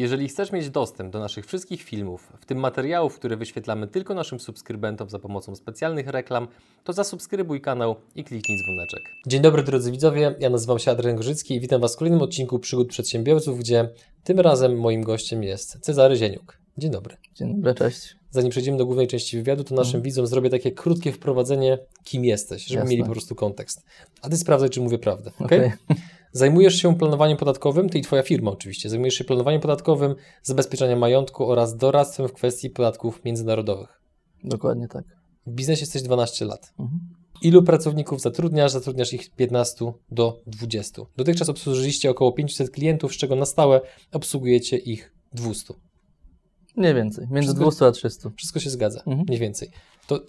Jeżeli chcesz mieć dostęp do naszych wszystkich filmów, w tym materiałów, które wyświetlamy tylko naszym subskrybentom za pomocą specjalnych reklam, to zasubskrybuj kanał i kliknij dzwoneczek. Dzień dobry drodzy widzowie, ja nazywam się Adrian Grzycki i witam Was w kolejnym odcinku Przygód Przedsiębiorców, gdzie tym razem moim gościem jest Cezary Zieniuk. Dzień dobry. Dzień dobry, cześć. Zanim przejdziemy do głównej części wywiadu, to naszym widzom zrobię takie krótkie wprowadzenie, kim jesteś, żeby Jasne. mieli po prostu kontekst. A Ty sprawdzaj, czy mówię prawdę, ok? Okej. Zajmujesz się planowaniem podatkowym, ty i Twoja firma oczywiście, zajmujesz się planowaniem podatkowym, zabezpieczeniem majątku oraz doradztwem w kwestii podatków międzynarodowych. Dokładnie tak. W biznesie jesteś 12 lat. Mhm. Ilu pracowników zatrudniasz? Zatrudniasz ich 15 do 20. Dotychczas obsłużyliście około 500 klientów, z czego na stałe obsługujecie ich 200. Mniej więcej, między Wszystko- 200 a 300. Wszystko się zgadza, Mhm. mniej więcej. To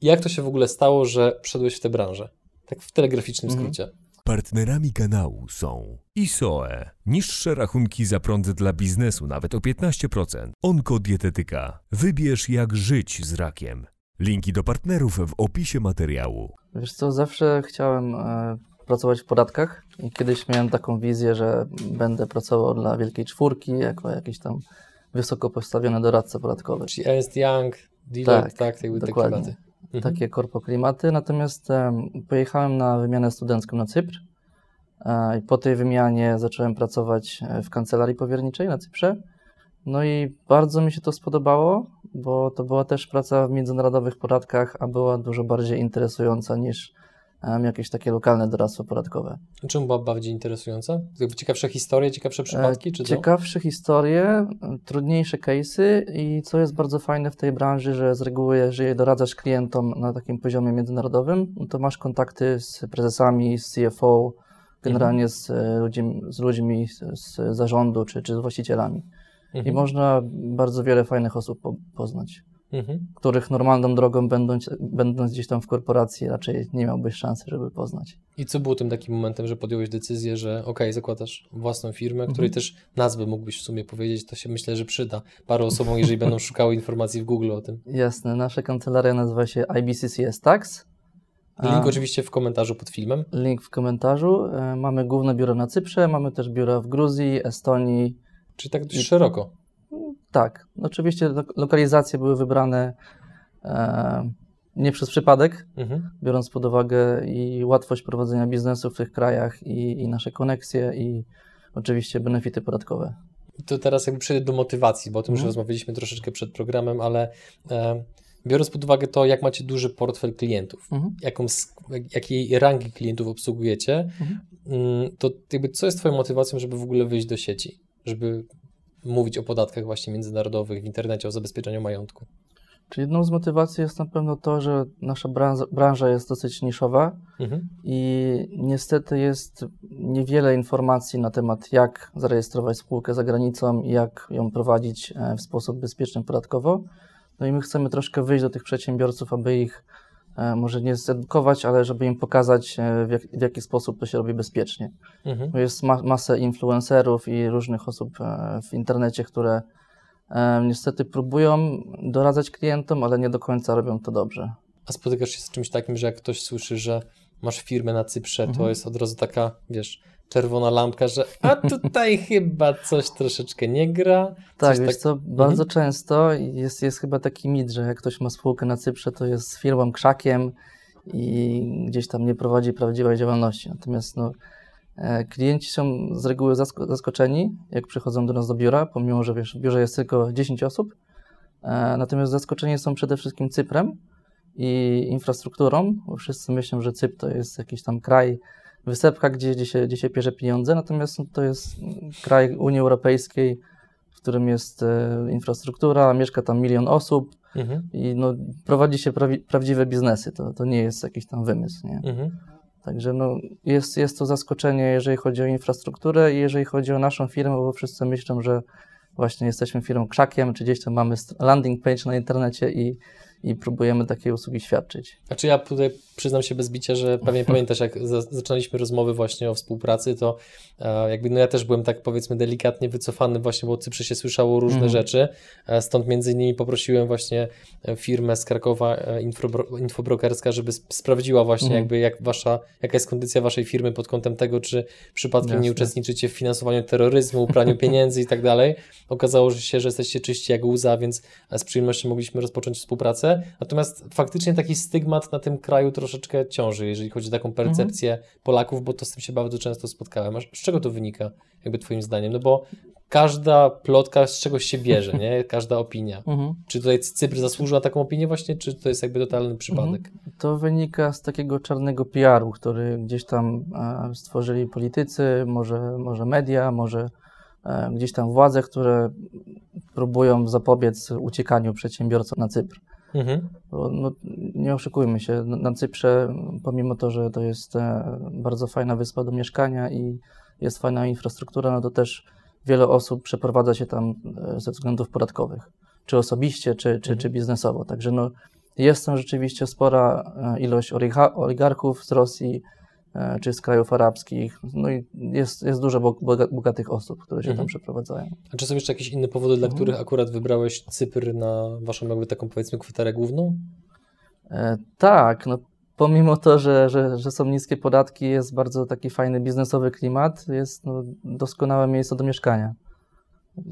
jak to się w ogóle stało, że wszedłeś w tę branżę? Tak w telegraficznym Mhm. skrócie. Partnerami kanału są ISOE, niższe rachunki za prąd dla biznesu nawet o 15%, Onkodietetyka, wybierz jak żyć z rakiem. Linki do partnerów w opisie materiału. Wiesz co, zawsze chciałem e, pracować w podatkach i kiedyś miałem taką wizję, że będę pracował dla Wielkiej Czwórki, jako jakiś tam wysoko postawiony doradca podatkowy. Czyli Ernst Young, Deloitte, tak, Tak, tak dokładnie. takie klimaty. Mhm. Takie korpoklimaty, natomiast em, pojechałem na wymianę studencką na Cypr e, i po tej wymianie zacząłem pracować e, w kancelarii powierniczej na Cyprze. No i bardzo mi się to spodobało, bo to była też praca w międzynarodowych podatkach, a była dużo bardziej interesująca niż jakieś takie lokalne doradztwo podatkowe. Czemu była bardziej interesująca? Jakby ciekawsze historie, ciekawsze przypadki, E, czy co? Ciekawsze historie, m, trudniejsze case'y i co jest bardzo fajne w tej branży, że z reguły jeżeli doradzasz klientom na takim poziomie międzynarodowym, no to masz kontakty z prezesami, z CFO, generalnie Mhm. z, e, ludźmi, z ludźmi z, zarządu czy, czy z właścicielami. I Mhm. można bardzo wiele fajnych osób po, poznać, Mhm. których normalną drogą będąc, będąc gdzieś tam w korporacji raczej nie miałbyś szansy, żeby poznać. I co było tym takim momentem, że podjąłeś decyzję, że ok, zakładasz własną firmę, Mhm. której też nazwę mógłbyś w sumie powiedzieć, to się myślę, że przyda paru osobom, jeżeli będą szukały informacji w Google o tym. Jasne, nasza kancelaria nazywa się IBCCS Tax. Link oczywiście w komentarzu pod filmem. Link w komentarzu. E, Mamy główne biuro na Cyprze, mamy też biura w Gruzji, Estonii. Czyli tak dość szeroko. Tak, oczywiście lo- lokalizacje były wybrane e, nie przez przypadek, Mhm. biorąc pod uwagę i łatwość prowadzenia biznesu w tych krajach, i, i nasze koneksje, i oczywiście benefity podatkowe. I to teraz jakby przejdę do motywacji, bo o tym już Mhm. rozmawialiśmy troszeczkę przed programem, ale e, biorąc pod uwagę to, jak macie duży portfel klientów, Mhm. jaką, jakiej rangi klientów obsługujecie, Mhm. mm, to jakby co jest Twoją motywacją, żeby w ogóle wyjść do sieci, żeby mówić o podatkach właśnie międzynarodowych w internecie, o zabezpieczeniu majątku? Czyli jedną z motywacji jest na pewno to, że nasza branża, branża jest dosyć niszowa, Mhm. I niestety jest niewiele informacji na temat, jak zarejestrować spółkę za granicą i jak ją prowadzić e, w sposób bezpieczny podatkowo. No i my chcemy troszkę wyjść do tych przedsiębiorców, aby ich może nie zedukować, ale żeby im pokazać, e, w, jak, w jaki sposób to się robi bezpiecznie. Mhm. Jest ma, masę influencerów i różnych osób e, w internecie, które e, niestety próbują doradzać klientom, ale nie do końca robią to dobrze. A spotykasz się z czymś takim, że jak ktoś słyszy, że masz firmę na Cyprze, to Mhm. jest od razu taka, wiesz, czerwona lampka, że a tutaj chyba coś troszeczkę nie gra. Tak, wiesz tak- co, bardzo często jest, jest chyba taki mit, że jak ktoś ma spółkę na Cyprze, to jest firmą krzakiem i gdzieś tam nie prowadzi prawdziwej działalności. Natomiast no, e, klienci są z reguły zasko- zaskoczeni, jak przychodzą do nas do biura, pomimo, że wiesz, w biurze jest tylko 10 osób. E, Natomiast zaskoczeni są przede wszystkim Cyprem i infrastrukturą, bo wszyscy myślą, że Cypr to jest jakiś tam kraj, wysepka, gdzie, gdzie, się, gdzie się pierze pieniądze, natomiast no, to jest kraj Unii Europejskiej, w którym jest e, infrastruktura, mieszka tam milion osób Mhm. i no, prowadzi się prawi, prawdziwe biznesy. To, to nie jest jakiś tam wymysł. Nie? Mhm. Także no, jest, jest to zaskoczenie, jeżeli chodzi o infrastrukturę i jeżeli chodzi o naszą firmę, bo wszyscy myślą, że właśnie jesteśmy firmą krzakiem, czy gdzieś tam mamy landing page na internecie i, i próbujemy takie usługi świadczyć. Znaczy ja tutaj przyznam się bez bicia, że pewnie pamiętasz, jak za, zaczynaliśmy rozmowy właśnie o współpracy, to e, jakby no ja też byłem tak powiedzmy delikatnie wycofany właśnie, bo o Cyprze się słyszało różne Mhm. rzeczy, e, stąd między innymi poprosiłem właśnie e, firmę z Krakowa e, infobro, infobrokerska, żeby sp- sprawdziła właśnie Mhm. jakby jak wasza, jaka jest kondycja waszej firmy pod kątem tego, czy przypadkiem nie Jasne. uczestniczycie w finansowaniu terroryzmu, praniu pieniędzy i tak dalej. Okazało się, że jesteście czyści jak łza, więc z przyjemnością mogliśmy rozpocząć współpracę. Natomiast faktycznie taki stygmat na tym kraju troszeczkę ciąży, jeżeli chodzi o taką percepcję Polaków, bo to z tym się bardzo często spotkałem. A z czego to wynika, jakby twoim zdaniem? No bo każda plotka z czegoś się bierze, nie? Każda opinia. Mhm. Czy tutaj Cypr zasłużył na taką opinię właśnie, czy to jest jakby totalny przypadek? To wynika z takiego czarnego PR-u, który gdzieś tam e, stworzyli politycy, może, może media, może e, gdzieś tam władze, które próbują zapobiec uciekaniu przedsiębiorców na Cypr. Mhm. Bo, no, nie oszukujmy się, na, Cyprze, pomimo to, że to jest e, bardzo fajna wyspa do mieszkania i jest fajna infrastruktura, no to też wiele osób przeprowadza się tam e, ze względów podatkowych, czy osobiście, czy, czy, Mhm. czy biznesowo. Także no, jest tam rzeczywiście spora e, ilość oliga- oligarchów z Rosji, czy z krajów arabskich. No i jest, jest dużo bog- boga- bogatych osób, które się Mhm. tam przeprowadzają. A czy są jeszcze jakieś inne powody, dla Mhm. których akurat wybrałeś Cypr na waszą jakby taką powiedzmy kwaterę główną? E, tak, no pomimo to, że, że, że są niskie podatki, jest bardzo taki fajny biznesowy klimat, jest no, doskonałe miejsce do mieszkania.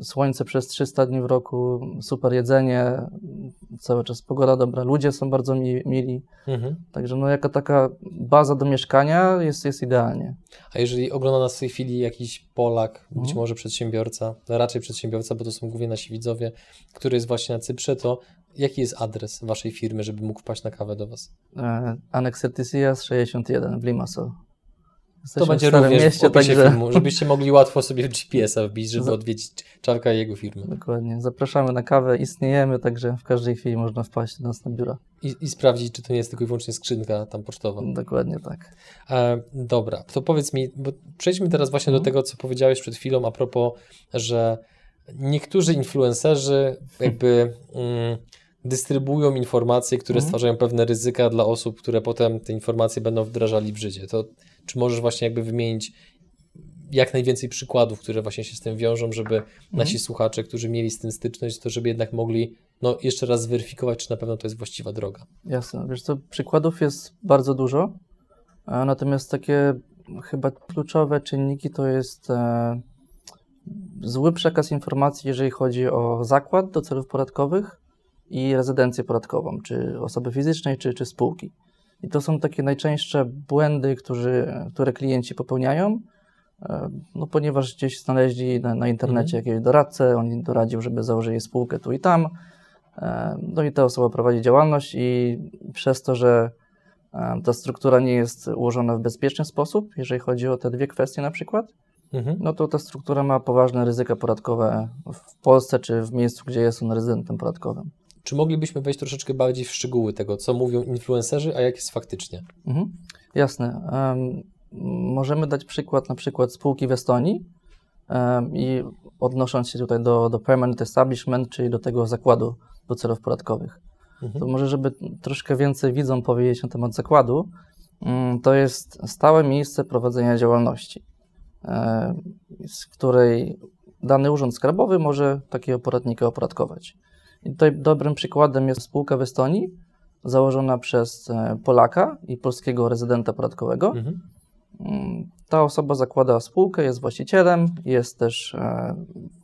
Słońce przez 300 dni w roku, super jedzenie, cały czas pogoda dobra, ludzie są bardzo mi, mili, Mhm. także no jako taka baza do mieszkania jest, jest idealnie. A jeżeli ogląda nas w tej chwili jakiś Polak, być Mhm. może przedsiębiorca, raczej przedsiębiorca, bo to są głównie nasi widzowie, który jest właśnie na Cyprze, to jaki jest adres waszej firmy, żeby mógł wpaść na kawę do was? E, Annex Certicias 61 w Limassol. To będzie również Mieście, w opisie także filmu, żebyście mogli łatwo sobie GPS-a wbić, żeby odwiedzić Czarka i jego firmę. dokładnie, zapraszamy na kawę, istniejemy, także w każdej chwili można wpaść do nas na biuro. I, I sprawdzić, czy to nie jest tylko i wyłącznie skrzynka tam pocztowa. Dokładnie tak. E, dobra, to powiedz mi, bo przejdźmy teraz właśnie do Mhm. tego, co powiedziałeś przed chwilą a propos, że niektórzy influencerzy jakby mm, dystrybuują informacje, które Mhm. stwarzają pewne ryzyka dla osób, które potem te informacje będą wdrażali w życie. To czy możesz właśnie jakby wymienić jak najwięcej przykładów, które właśnie się z tym wiążą, żeby nasi słuchacze, którzy mieli z tym styczność, to żeby jednak mogli no, jeszcze raz zweryfikować, czy na pewno to jest właściwa droga. Jasne. Wiesz co, przykładów jest bardzo dużo, natomiast takie chyba kluczowe czynniki to jest e, zły przekaz informacji, jeżeli chodzi o zakład do celów podatkowych i rezydencję podatkową, czy osoby fizycznej, czy, czy spółki. I to są takie najczęstsze błędy, którzy, które klienci popełniają, e, no, ponieważ gdzieś znaleźli na, na internecie jakiegoś doradcę, on im doradził, żeby założyli spółkę tu i tam, E, No i ta osoba prowadzi działalność i przez to, że e, ta struktura nie jest ułożona w bezpieczny sposób, jeżeli chodzi o te dwie kwestie na przykład, Mhm. no to ta struktura ma poważne ryzyka podatkowe w Polsce czy w miejscu, gdzie jest on rezydentem podatkowym. Czy moglibyśmy wejść troszeczkę bardziej w szczegóły tego, co mówią influencerzy, a jak jest faktycznie? Mhm. Jasne. Em, możemy dać przykład na przykład spółki w Estonii em, i odnosząc się tutaj do, do permanent establishment, czyli do tego zakładu do celów podatkowych. Mhm. To może, żeby troszkę więcej widzom powiedzieć na temat zakładu, mm, to jest stałe miejsce prowadzenia działalności, z której dany urząd skarbowy może takiego podatnika opodatkować. I tutaj dobrym przykładem jest spółka w Estonii, założona przez e, Polaka i polskiego rezydenta podatkowego. Mhm. Mm, Ta osoba zakłada spółkę, jest właścicielem, jest też e,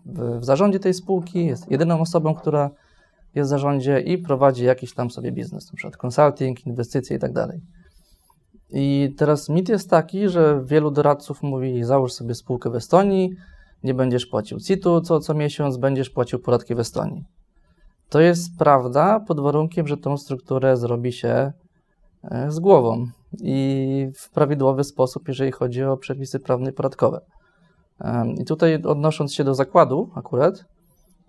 w, zarządzie tej spółki, jest jedyną osobą, która jest w zarządzie i prowadzi jakiś tam sobie biznes, na przykład consulting, inwestycje i tak. I teraz mit jest taki, że wielu doradców mówi, załóż sobie spółkę w Estonii, nie będziesz płacił CIT-u co, co miesiąc, będziesz płacił podatki w Estonii. To jest prawda pod warunkiem, że tą strukturę zrobi się e, z głową i w prawidłowy sposób, jeżeli chodzi o przepisy prawne i podatkowe. I tutaj odnosząc się do zakładu akurat,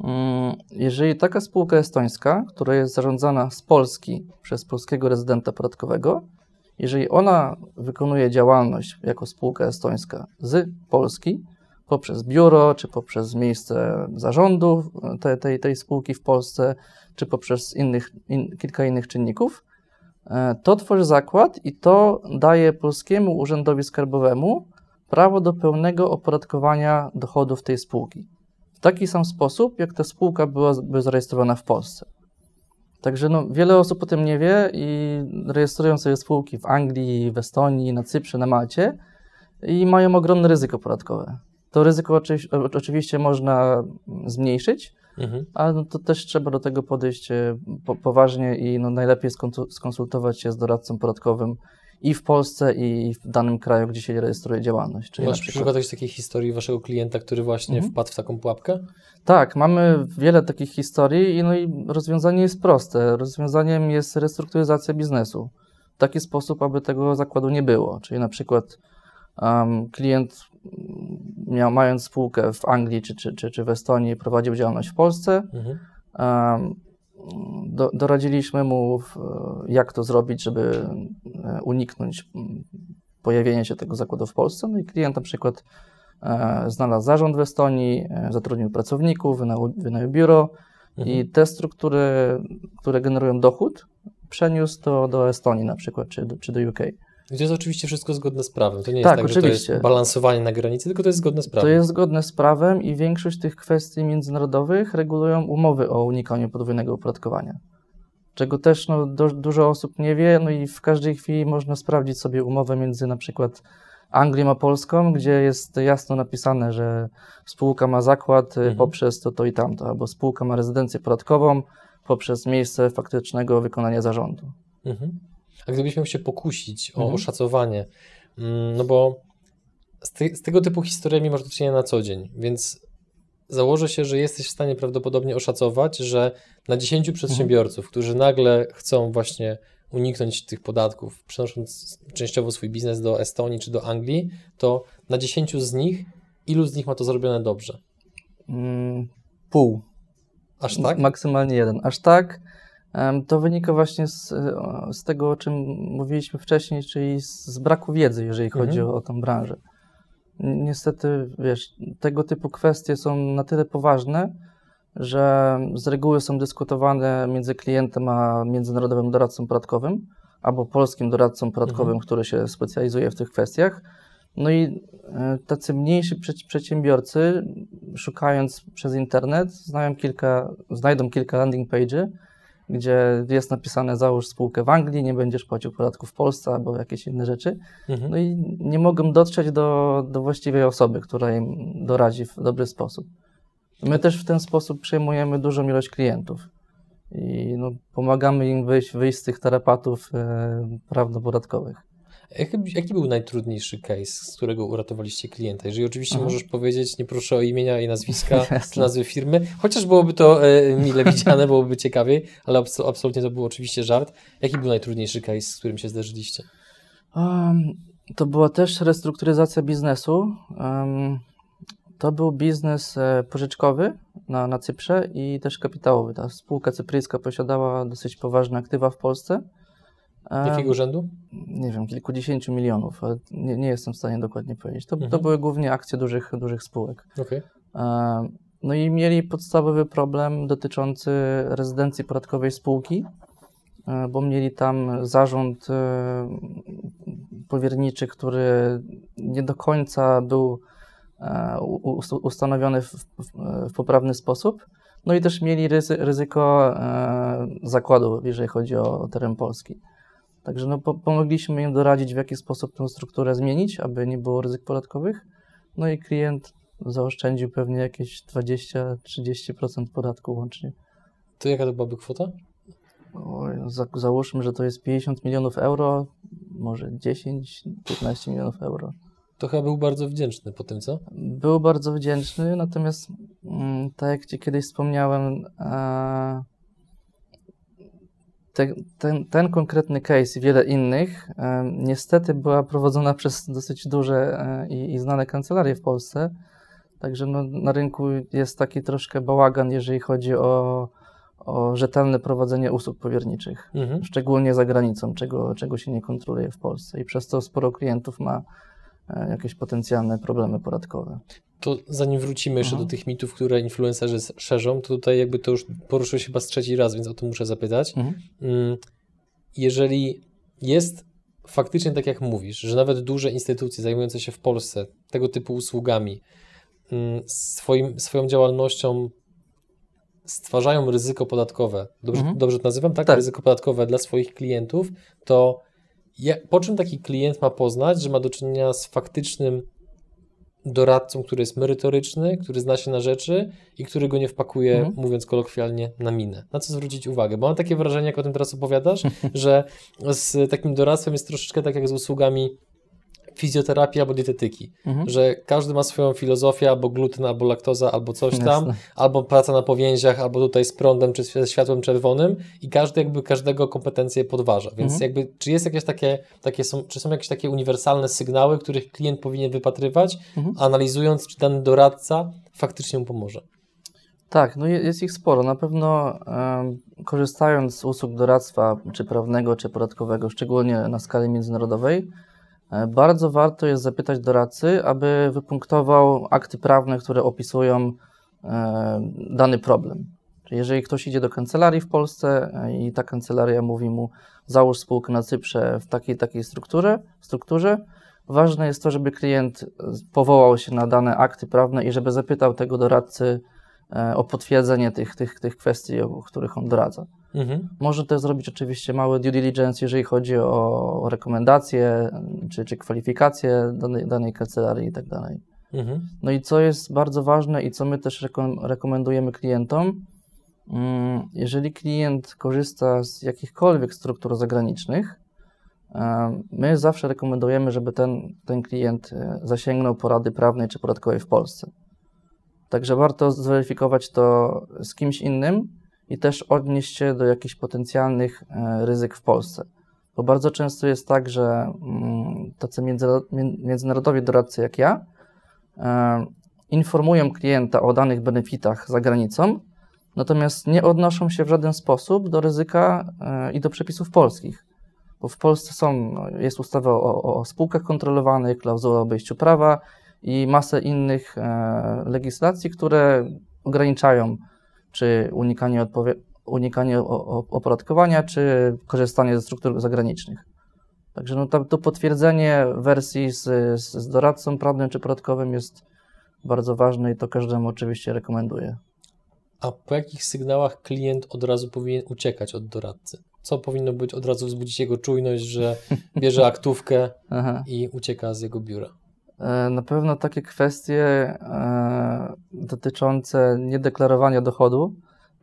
mm, jeżeli taka spółka estońska, która jest zarządzana z Polski przez polskiego rezydenta podatkowego, jeżeli ona wykonuje działalność jako spółka estońska z Polski, poprzez biuro, czy poprzez miejsce zarządu te, tej, tej spółki w Polsce, czy poprzez innych, in, kilka innych czynników, e, to tworzy zakład i to daje polskiemu urzędowi skarbowemu prawo do pełnego opodatkowania dochodów tej spółki. W taki sam sposób, jak ta spółka byłaby zarejestrowana w Polsce. Także no, wiele osób o tym nie wie i rejestrują sobie spółki w Anglii, w Estonii, na Cyprze, na Malcie i mają ogromne ryzyko podatkowe. To ryzyko oczywiście można zmniejszyć, mhm. ale no to też trzeba do tego podejść e, po, poważnie i no najlepiej skonsultować się z doradcą podatkowym i w Polsce, i w danym kraju, gdzie się rejestruje działalność. Czyli Masz przykład... przykład takiej historii waszego klienta, który właśnie mhm. wpadł w taką pułapkę? Tak, mamy wiele takich historii i, no i rozwiązanie jest proste. Rozwiązaniem jest restrukturyzacja biznesu. W taki sposób, aby tego zakładu nie było. Czyli na przykład um, klient miał, mając spółkę w Anglii czy, czy, czy, czy w Estonii, prowadził działalność w Polsce. Mhm. Um, do, doradziliśmy mu, jak to zrobić, żeby e, uniknąć pojawienia się tego zakładu w Polsce. No i klient na przykład e, znalazł zarząd w Estonii, e, zatrudnił pracowników, wynajął, wynajął biuro mhm. i te struktury, które generują dochód, przeniósł to do Estonii na przykład, czy czy do UK. To jest oczywiście wszystko zgodne z prawem. To nie jest tak, tak że to jest balansowanie na granicy, tylko to jest zgodne z prawem. To jest zgodne z prawem i większość tych kwestii międzynarodowych regulują umowy o unikaniu podwójnego opodatkowania. Czego też no, do, dużo osób nie wie, no i w każdej chwili można sprawdzić sobie umowę między na przykład Anglią a Polską, gdzie jest jasno napisane, że spółka ma zakład y, mhm. poprzez to, to i tamto, albo spółka ma rezydencję podatkową poprzez miejsce faktycznego wykonania zarządu. Mhm. A gdybyś miał się pokusić o mhm. oszacowanie, mm, no bo z, ty, z, tego typu historiami masz do czynienia na co dzień, więc założę się, że jesteś w stanie prawdopodobnie oszacować, że na 10 mhm. przedsiębiorców, mhm. którzy nagle chcą właśnie uniknąć tych podatków, przenosząc częściowo swój biznes do Estonii czy do Anglii, to na 10 z nich, ilu z nich ma to zrobione dobrze? Mm, pół. Aż tak? Maksymalnie jeden. Aż tak. To wynika właśnie z, z tego, o czym mówiliśmy wcześniej, czyli z, z braku wiedzy, jeżeli chodzi mhm. o, o tą branżę. Niestety, wiesz, tego typu kwestie są na tyle poważne, że z reguły są dyskutowane między klientem a międzynarodowym doradcą podatkowym albo polskim doradcą podatkowym, mhm. który się specjalizuje w tych kwestiach. No i e, tacy mniejsi przedsiębiorcy, szukając przez internet, znają kilka, znajdą kilka landing page'y, gdzie jest napisane załóż spółkę w Anglii, nie będziesz płacił podatków w Polsce albo jakieś inne rzeczy. Mhm. No i nie mogą dotrzeć do, do właściwej osoby, która im doradzi w dobry sposób. My też w ten sposób przejmujemy dużą ilość klientów i no, pomagamy im wyjść, wyjść z tych tarapatów e, prawnopodatkowych. Jaki, był najtrudniejszy case, z którego uratowaliście klienta? Jeżeli oczywiście Aha. możesz powiedzieć, nie proszę o imienia i nazwiska, czy nazwy firmy, chociaż byłoby to e, mile widziane, byłoby ciekawiej, ale abs absolutnie to był oczywiście żart. Jaki był najtrudniejszy case, z którym się zderzyliście? Um, to była też restrukturyzacja biznesu. Um, to był biznes e, pożyczkowy na, na Cyprze i też kapitałowy. Ta spółka cypryjska posiadała dosyć poważne aktywa w Polsce Jakiego rzędu? Nie wiem, kilkudziesięciu milionów, nie, nie jestem w stanie dokładnie powiedzieć. To, mhm. to były głównie akcje dużych, dużych spółek. Okay. No i mieli podstawowy problem dotyczący rezydencji podatkowej spółki, e, bo mieli tam zarząd e, powierniczy, który nie do końca był e, ustanowiony w, w poprawny sposób. No i też mieli ryzyko zakładu, jeżeli chodzi o teren Polski. Także no, pomogliśmy im doradzić, w jaki sposób tę strukturę zmienić, aby nie było ryzyk podatkowych. No i klient zaoszczędził pewnie jakieś 20-30% podatku łącznie. To jaka to byłaby kwota? Oj, za, załóżmy, że to jest 50 milionów euro, może 10-15 milionów euro. To chyba był bardzo wdzięczny po tym, co? Był bardzo wdzięczny, natomiast mm, tak jak Ci kiedyś wspomniałem, e, te, ten, ten konkretny case i wiele innych niestety była prowadzona przez dosyć duże e, i, i, znane kancelarie w Polsce. Także no, na rynku jest taki troszkę bałagan, jeżeli chodzi o, o rzetelne prowadzenie usług powierniczych, mhm. szczególnie za granicą, czego, czego się nie kontroluje w Polsce. I przez to sporo klientów ma e, jakieś potencjalne problemy podatkowe. To zanim wrócimy jeszcze mhm. do tych mitów, które influencerzy szerzą, to tutaj jakby to już poruszyło się chyba z trzeci raz, więc o to muszę zapytać. Mhm. Mm, jeżeli jest faktycznie tak jak mówisz, że nawet duże instytucje zajmujące się w Polsce tego typu usługami mm, swoim, swoją działalnością stwarzają ryzyko podatkowe, dobrze, Mhm. dobrze to nazywam, tak? Tak. Ryzyko podatkowe dla swoich klientów, to ja, po czym taki klient ma poznać, że ma do czynienia z faktycznym doradcą, który jest merytoryczny, który zna się na rzeczy i który go nie wpakuje, Mhm. mówiąc kolokwialnie, na minę. Na co zwrócić uwagę? Bo mam takie wrażenie, jak o tym teraz opowiadasz, że z takim doradztwem jest troszeczkę tak jak z usługami fizjoterapii albo dietetyki, Mhm. że każdy ma swoją filozofię, albo gluten, albo laktoza, albo coś tam, Jasne. albo praca na powięziach, albo tutaj z prądem, czy ze światłem czerwonym i każdy jakby każdego kompetencje podważa. Więc Mhm. jakby, czy jest jakieś takie, takie są, czy są jakieś takie uniwersalne sygnały, których klient powinien wypatrywać, Mhm. analizując, czy dany doradca faktycznie mu pomoże? Tak, no je- jest ich sporo. Na pewno korzystając z usług doradztwa, czy prawnego, czy podatkowego, szczególnie na skali międzynarodowej, bardzo warto jest zapytać doradcy, aby wypunktował akty prawne, które opisują e, dany problem. Jeżeli ktoś idzie do kancelarii w Polsce e, i ta kancelaria mówi mu załóż spółkę na Cyprze w takiej takiej strukturze, strukturze, ważne jest to, żeby klient e, powołał się na dane akty prawne i żeby zapytał tego doradcy e, o potwierdzenie tych, tych, tych kwestii, o których on doradza. Mhm. Może też zrobić oczywiście mały due diligence, jeżeli chodzi o rekomendacje czy, czy kwalifikacje danej, danej kancelarii i tak dalej. Mhm. No i co jest bardzo ważne i co my też rekom- rekomendujemy klientom, mm, jeżeli klient korzysta z jakichkolwiek struktur zagranicznych, e, my zawsze rekomendujemy, żeby ten, ten klient e, zasięgnął porady prawnej czy podatkowej w Polsce. Także warto zweryfikować to z kimś innym i też odnieść się do jakichś potencjalnych e, ryzyk w Polsce. Bo bardzo często jest tak, że mm, tacy międzynarodowi doradcy jak ja e, informują klienta o danych benefitach za granicą, natomiast nie odnoszą się w żaden sposób do ryzyka e, i do przepisów polskich. Bo w Polsce są, no, jest ustawa o, o, spółkach kontrolowanych, klauzula o obejściu prawa i masę innych legislacji, które ograniczają czy unikanie, odpowie- unikanie opodatkowania, czy korzystanie ze struktur zagranicznych. Także no, to, to potwierdzenie wersji z, z, doradcą prawnym czy podatkowym jest bardzo ważne i to każdemu oczywiście rekomenduję. A po jakich sygnałach klient od razu powinien uciekać od doradcy? Co powinno być od razu wzbudzić jego czujność, że bierze aktówkę i ucieka z jego biura? E, Na pewno takie kwestie e, dotyczące niedeklarowania dochodu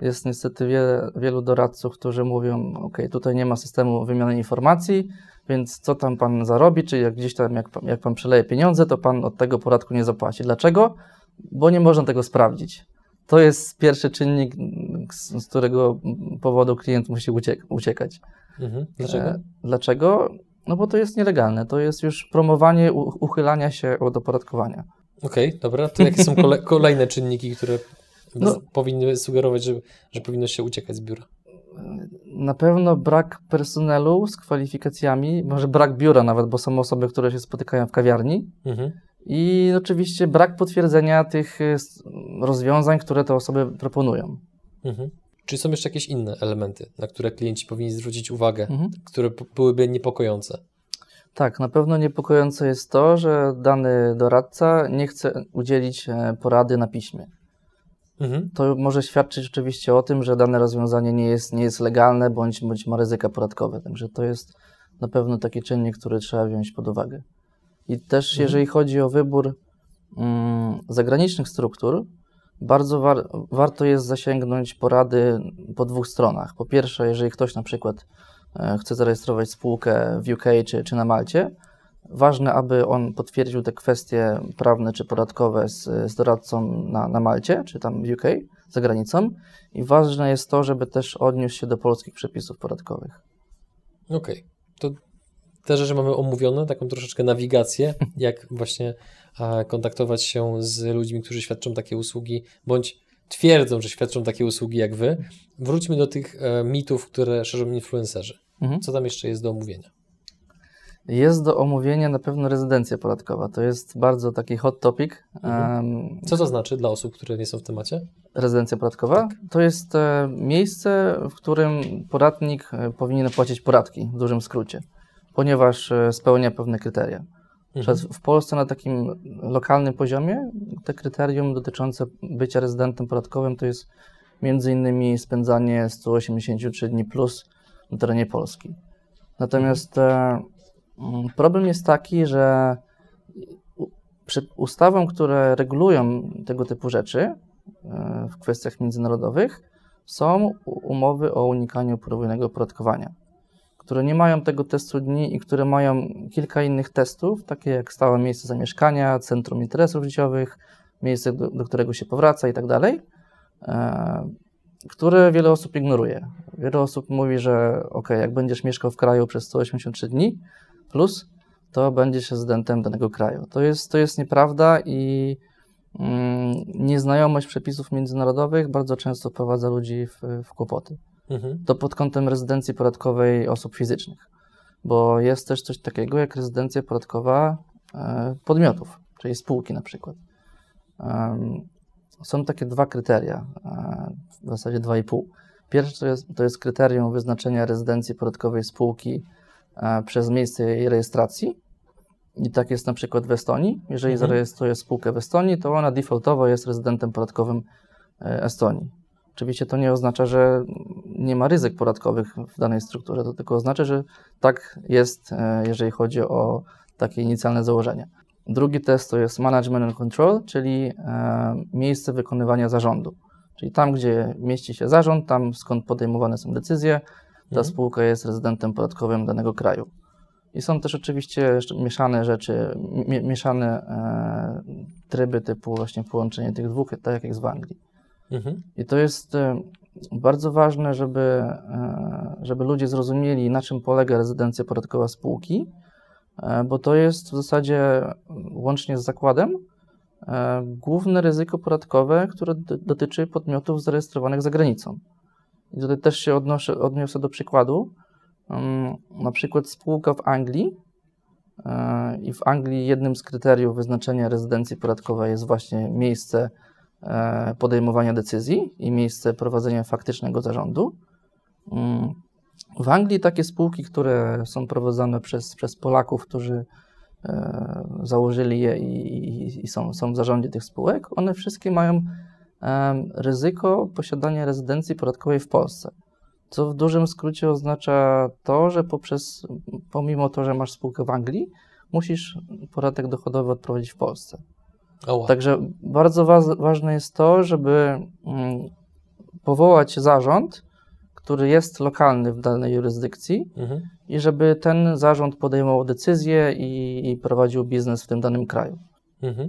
jest niestety wiele, wielu doradców, którzy mówią, ok, tutaj nie ma systemu wymiany informacji, więc co tam pan zarobi, czy jak gdzieś tam, jak, pan- jak pan przeleje pieniądze, to pan od tego podatku nie zapłaci. Dlaczego? Bo nie można tego sprawdzić. To jest pierwszy czynnik, z, którego powodu klient musi uciek- uciekać. Mhm. Dlaczego? E, dlaczego? No bo to jest nielegalne. To jest już promowanie uchylania się od opodatkowania. Okej, dobra. To jakie są kole, kolejne czynniki, które No. powinny sugerować, że, że powinno się uciekać z biura? Na pewno brak personelu z kwalifikacjami, może brak biura nawet, bo są osoby, które się spotykają w kawiarni. Mhm. I oczywiście brak potwierdzenia tych s- rozwiązań, które te osoby proponują. Mhm. Czy są jeszcze jakieś inne elementy, na które klienci powinni zwrócić uwagę, Mhm. które byłyby niepokojące? Tak, na pewno niepokojące jest to, że dany doradca nie chce udzielić e, porady na piśmie. Mhm. To może świadczyć oczywiście o tym, że dane rozwiązanie nie jest, nie jest legalne bądź, bądź ma ryzyka podatkowe. Także to jest na pewno taki czynnik, który trzeba wziąć pod uwagę. I też Mhm. jeżeli chodzi o wybór mm, zagranicznych struktur, bardzo war, warto jest zasięgnąć porady po dwóch stronach. Po pierwsze, jeżeli ktoś na przykład e, chce zarejestrować spółkę w UK czy, czy na Malcie, ważne, aby on potwierdził te kwestie prawne czy podatkowe z, z doradcą na, na Malcie, czy tam w UK, za granicą. I ważne jest to, żeby też odniósł się do polskich przepisów podatkowych. Okej. To te rzeczy mamy omówione, taką troszeczkę nawigację, jak właśnie kontaktować się z ludźmi, którzy świadczą takie usługi, bądź twierdzą, że świadczą takie usługi jak wy. Wróćmy do tych e, mitów, które szerzą influencerzy. Mhm. Co tam jeszcze jest do omówienia? Jest do omówienia na pewno rezydencja podatkowa. To jest bardzo taki hot topic. Mhm. Co to znaczy dla osób, które nie są w temacie? rezydencja podatkowa to jest e, miejsce, w którym podatnik e, powinien płacić podatki, w dużym skrócie, ponieważ spełnia pewne kryteria. Przez, w Polsce na takim lokalnym poziomie te kryterium dotyczące bycia rezydentem podatkowym to jest między innymi spędzanie 183 dni plus na terenie Polski. Natomiast e, mm, problem jest taki, że u- przy ustawom, które regulują tego typu rzeczy e, w kwestiach międzynarodowych, są umowy o unikaniu podwójnego opodatkowania, które nie mają tego testu dni i które mają kilka innych testów, takie jak stałe miejsce zamieszkania, centrum interesów życiowych, miejsce, do, do którego się powraca i tak dalej, e, które wiele osób ignoruje. Wiele osób mówi, że ok, jak będziesz mieszkał w kraju przez 183 dni plus, to będziesz rezydentem danego kraju. To jest, to jest nieprawda i mm, nieznajomość przepisów międzynarodowych bardzo często wprowadza ludzi w, w kłopoty. Mhm. To pod kątem rezydencji podatkowej osób fizycznych, bo jest też coś takiego jak rezydencja podatkowa e, podmiotów, czyli spółki na przykład. Są takie dwa kryteria, e, w zasadzie dwa i pół. Pierwsze to jest, to jest kryterium wyznaczenia rezydencji podatkowej spółki e, przez miejsce jej rejestracji. I tak jest na przykład w Estonii. Jeżeli Mhm. zarejestruję spółkę w Estonii, to ona defaultowo jest rezydentem podatkowym Estonii. Oczywiście to nie oznacza, że nie ma ryzyk podatkowych w danej strukturze, to tylko oznacza, że tak jest, e, jeżeli chodzi o takie inicjalne założenia. Drugi test to jest Management and Control, czyli e, miejsce wykonywania zarządu. Czyli tam, gdzie mieści się zarząd, tam skąd podejmowane są decyzje, ta Mhm. spółka jest rezydentem podatkowym danego kraju. I są też oczywiście mieszane rzeczy, mi- mieszane e, tryby typu właśnie połączenie tych dwóch, tak jak jest w Anglii. Mhm. I to jest e, bardzo ważne, żeby, e, żeby ludzie zrozumieli, na czym polega rezydencja podatkowa spółki, e, bo to jest w zasadzie łącznie z zakładem e, główne ryzyko podatkowe, które dotyczy podmiotów zarejestrowanych za granicą. I tutaj też się odnoszę, odniosę do przykładu. Mm, Na przykład spółka w Anglii e, i w Anglii jednym z kryteriów wyznaczenia rezydencji podatkowej jest właśnie miejsce e, podejmowania decyzji i miejsce prowadzenia faktycznego zarządu. Mm, W Anglii takie spółki, które są prowadzone przez, przez Polaków, którzy e, założyli je i, i, i są, są w zarządzie tych spółek, one wszystkie mają em, ryzyko posiadania rezydencji podatkowej w Polsce. Co w dużym skrócie oznacza to, że poprzez, pomimo to, że masz spółkę w Anglii, musisz podatek dochodowy odprowadzić w Polsce. Oła. Także bardzo wa- ważne jest to, żeby mm, powołać zarząd, który jest lokalny w danej jurysdykcji Mhm. i żeby ten zarząd podejmował decyzje i, i prowadził biznes w tym danym kraju. Mhm.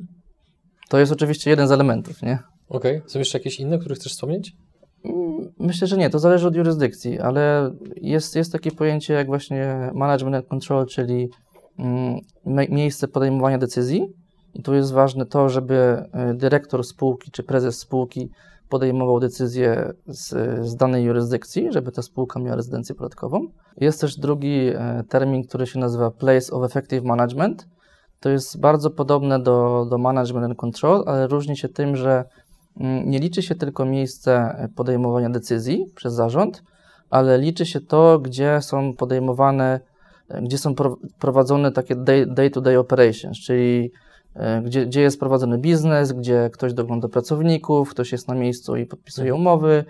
To jest oczywiście jeden z elementów, nie? Okej. Są jeszcze jakieś inne, które chcesz wspomnieć? Mm, Myślę, że nie, to zależy od jurysdykcji, ale jest, jest takie pojęcie jak właśnie management and control, czyli mm, mie- miejsce podejmowania decyzji. I tu jest ważne to, żeby e, dyrektor spółki czy prezes spółki podejmował decyzję z, z danej jurysdykcji, żeby ta spółka miała rezydencję podatkową. Jest też drugi e, termin, który się nazywa Place of Effective Management. To jest bardzo podobne do, do Management and Control, ale różni się tym, że mm, nie liczy się tylko miejsce podejmowania decyzji przez zarząd, ale liczy się to, gdzie są podejmowane, gdzie są pro- prowadzone takie day- day-to-day operations, czyli gdzie, gdzie jest prowadzony biznes, gdzie ktoś dogląda pracowników, ktoś jest na miejscu i podpisuje umowy.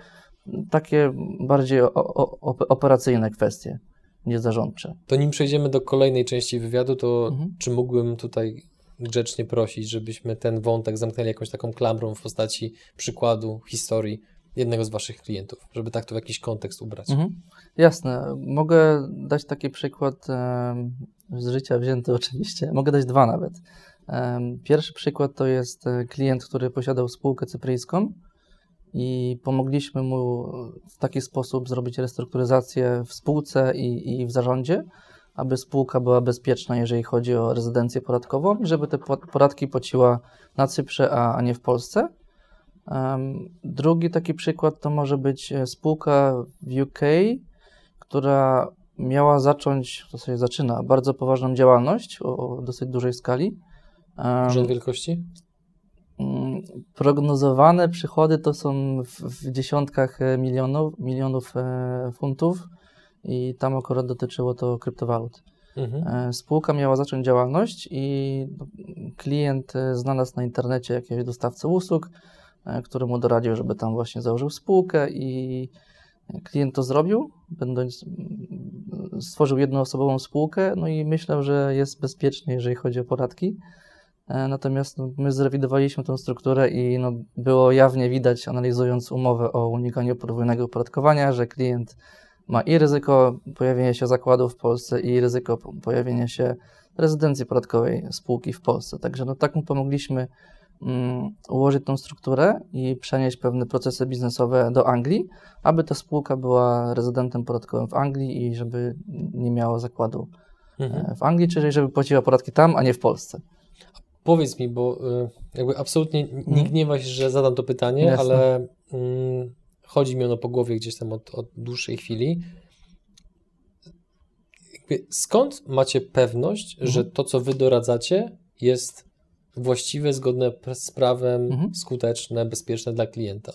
Takie bardziej o, o, operacyjne kwestie niż zarządcze. To nim przejdziemy do kolejnej części wywiadu, to Mhm. czy mógłbym tutaj grzecznie prosić, żebyśmy ten wątek zamknęli jakąś taką klamrą w postaci przykładu, historii jednego z Waszych klientów, żeby tak to w jakiś kontekst ubrać. Mhm. Jasne. Mogę dać taki przykład em, z życia wzięty oczywiście. Mogę dać dwa nawet. Pierwszy przykład to jest e, klient, który posiadał spółkę cypryjską i pomogliśmy mu w taki sposób zrobić restrukturyzację w spółce i, i w zarządzie, aby spółka była bezpieczna, jeżeli chodzi o rezydencję podatkową i żeby te podatki płaciła na Cyprze, a, a nie w Polsce. Drugi taki przykład to może być e, spółka w UK, która miała zacząć, w zasadzie zaczyna, bardzo poważną działalność o, o dosyć dużej skali. Rząd wielkości? Mm, Prognozowane przychody to są w, w dziesiątkach e, milionów, milionów e, funtów i tam akurat dotyczyło to kryptowalut. Mhm. E, Spółka miała zacząć działalność i klient e, znalazł na internecie jakiegoś dostawcę usług, który mu doradził, żeby tam właśnie założył spółkę i klient to zrobił, będąc, stworzył jednoosobową spółkę, no i myślał, że jest bezpieczny, jeżeli chodzi o podatki. E, Natomiast no, my zrewidowaliśmy tę strukturę i no, było jawnie widać, analizując umowę o unikaniu podwójnego opodatkowania, że klient ma i ryzyko pojawienia się zakładu w Polsce, i ryzyko po- pojawienia się rezydencji podatkowej spółki w Polsce. Także no, tak mu pomogliśmy mm, ułożyć tą strukturę i przenieść pewne procesy biznesowe do Anglii, aby ta spółka była rezydentem podatkowym w Anglii i żeby nie miała zakładu Mhm. e, w Anglii, czyli żeby płaciła podatki tam, a nie w Polsce. Powiedz mi, bo y, jakby absolutnie nie Mhm. gniewaj się, że zadam to pytanie, Jasne. ale mm, chodzi mi ono po głowie gdzieś tam od, od dłuższej chwili. Jakby skąd macie pewność, Mhm. że to, co wy doradzacie, jest właściwe, zgodne z prawem, Mhm. skuteczne, bezpieczne dla klienta?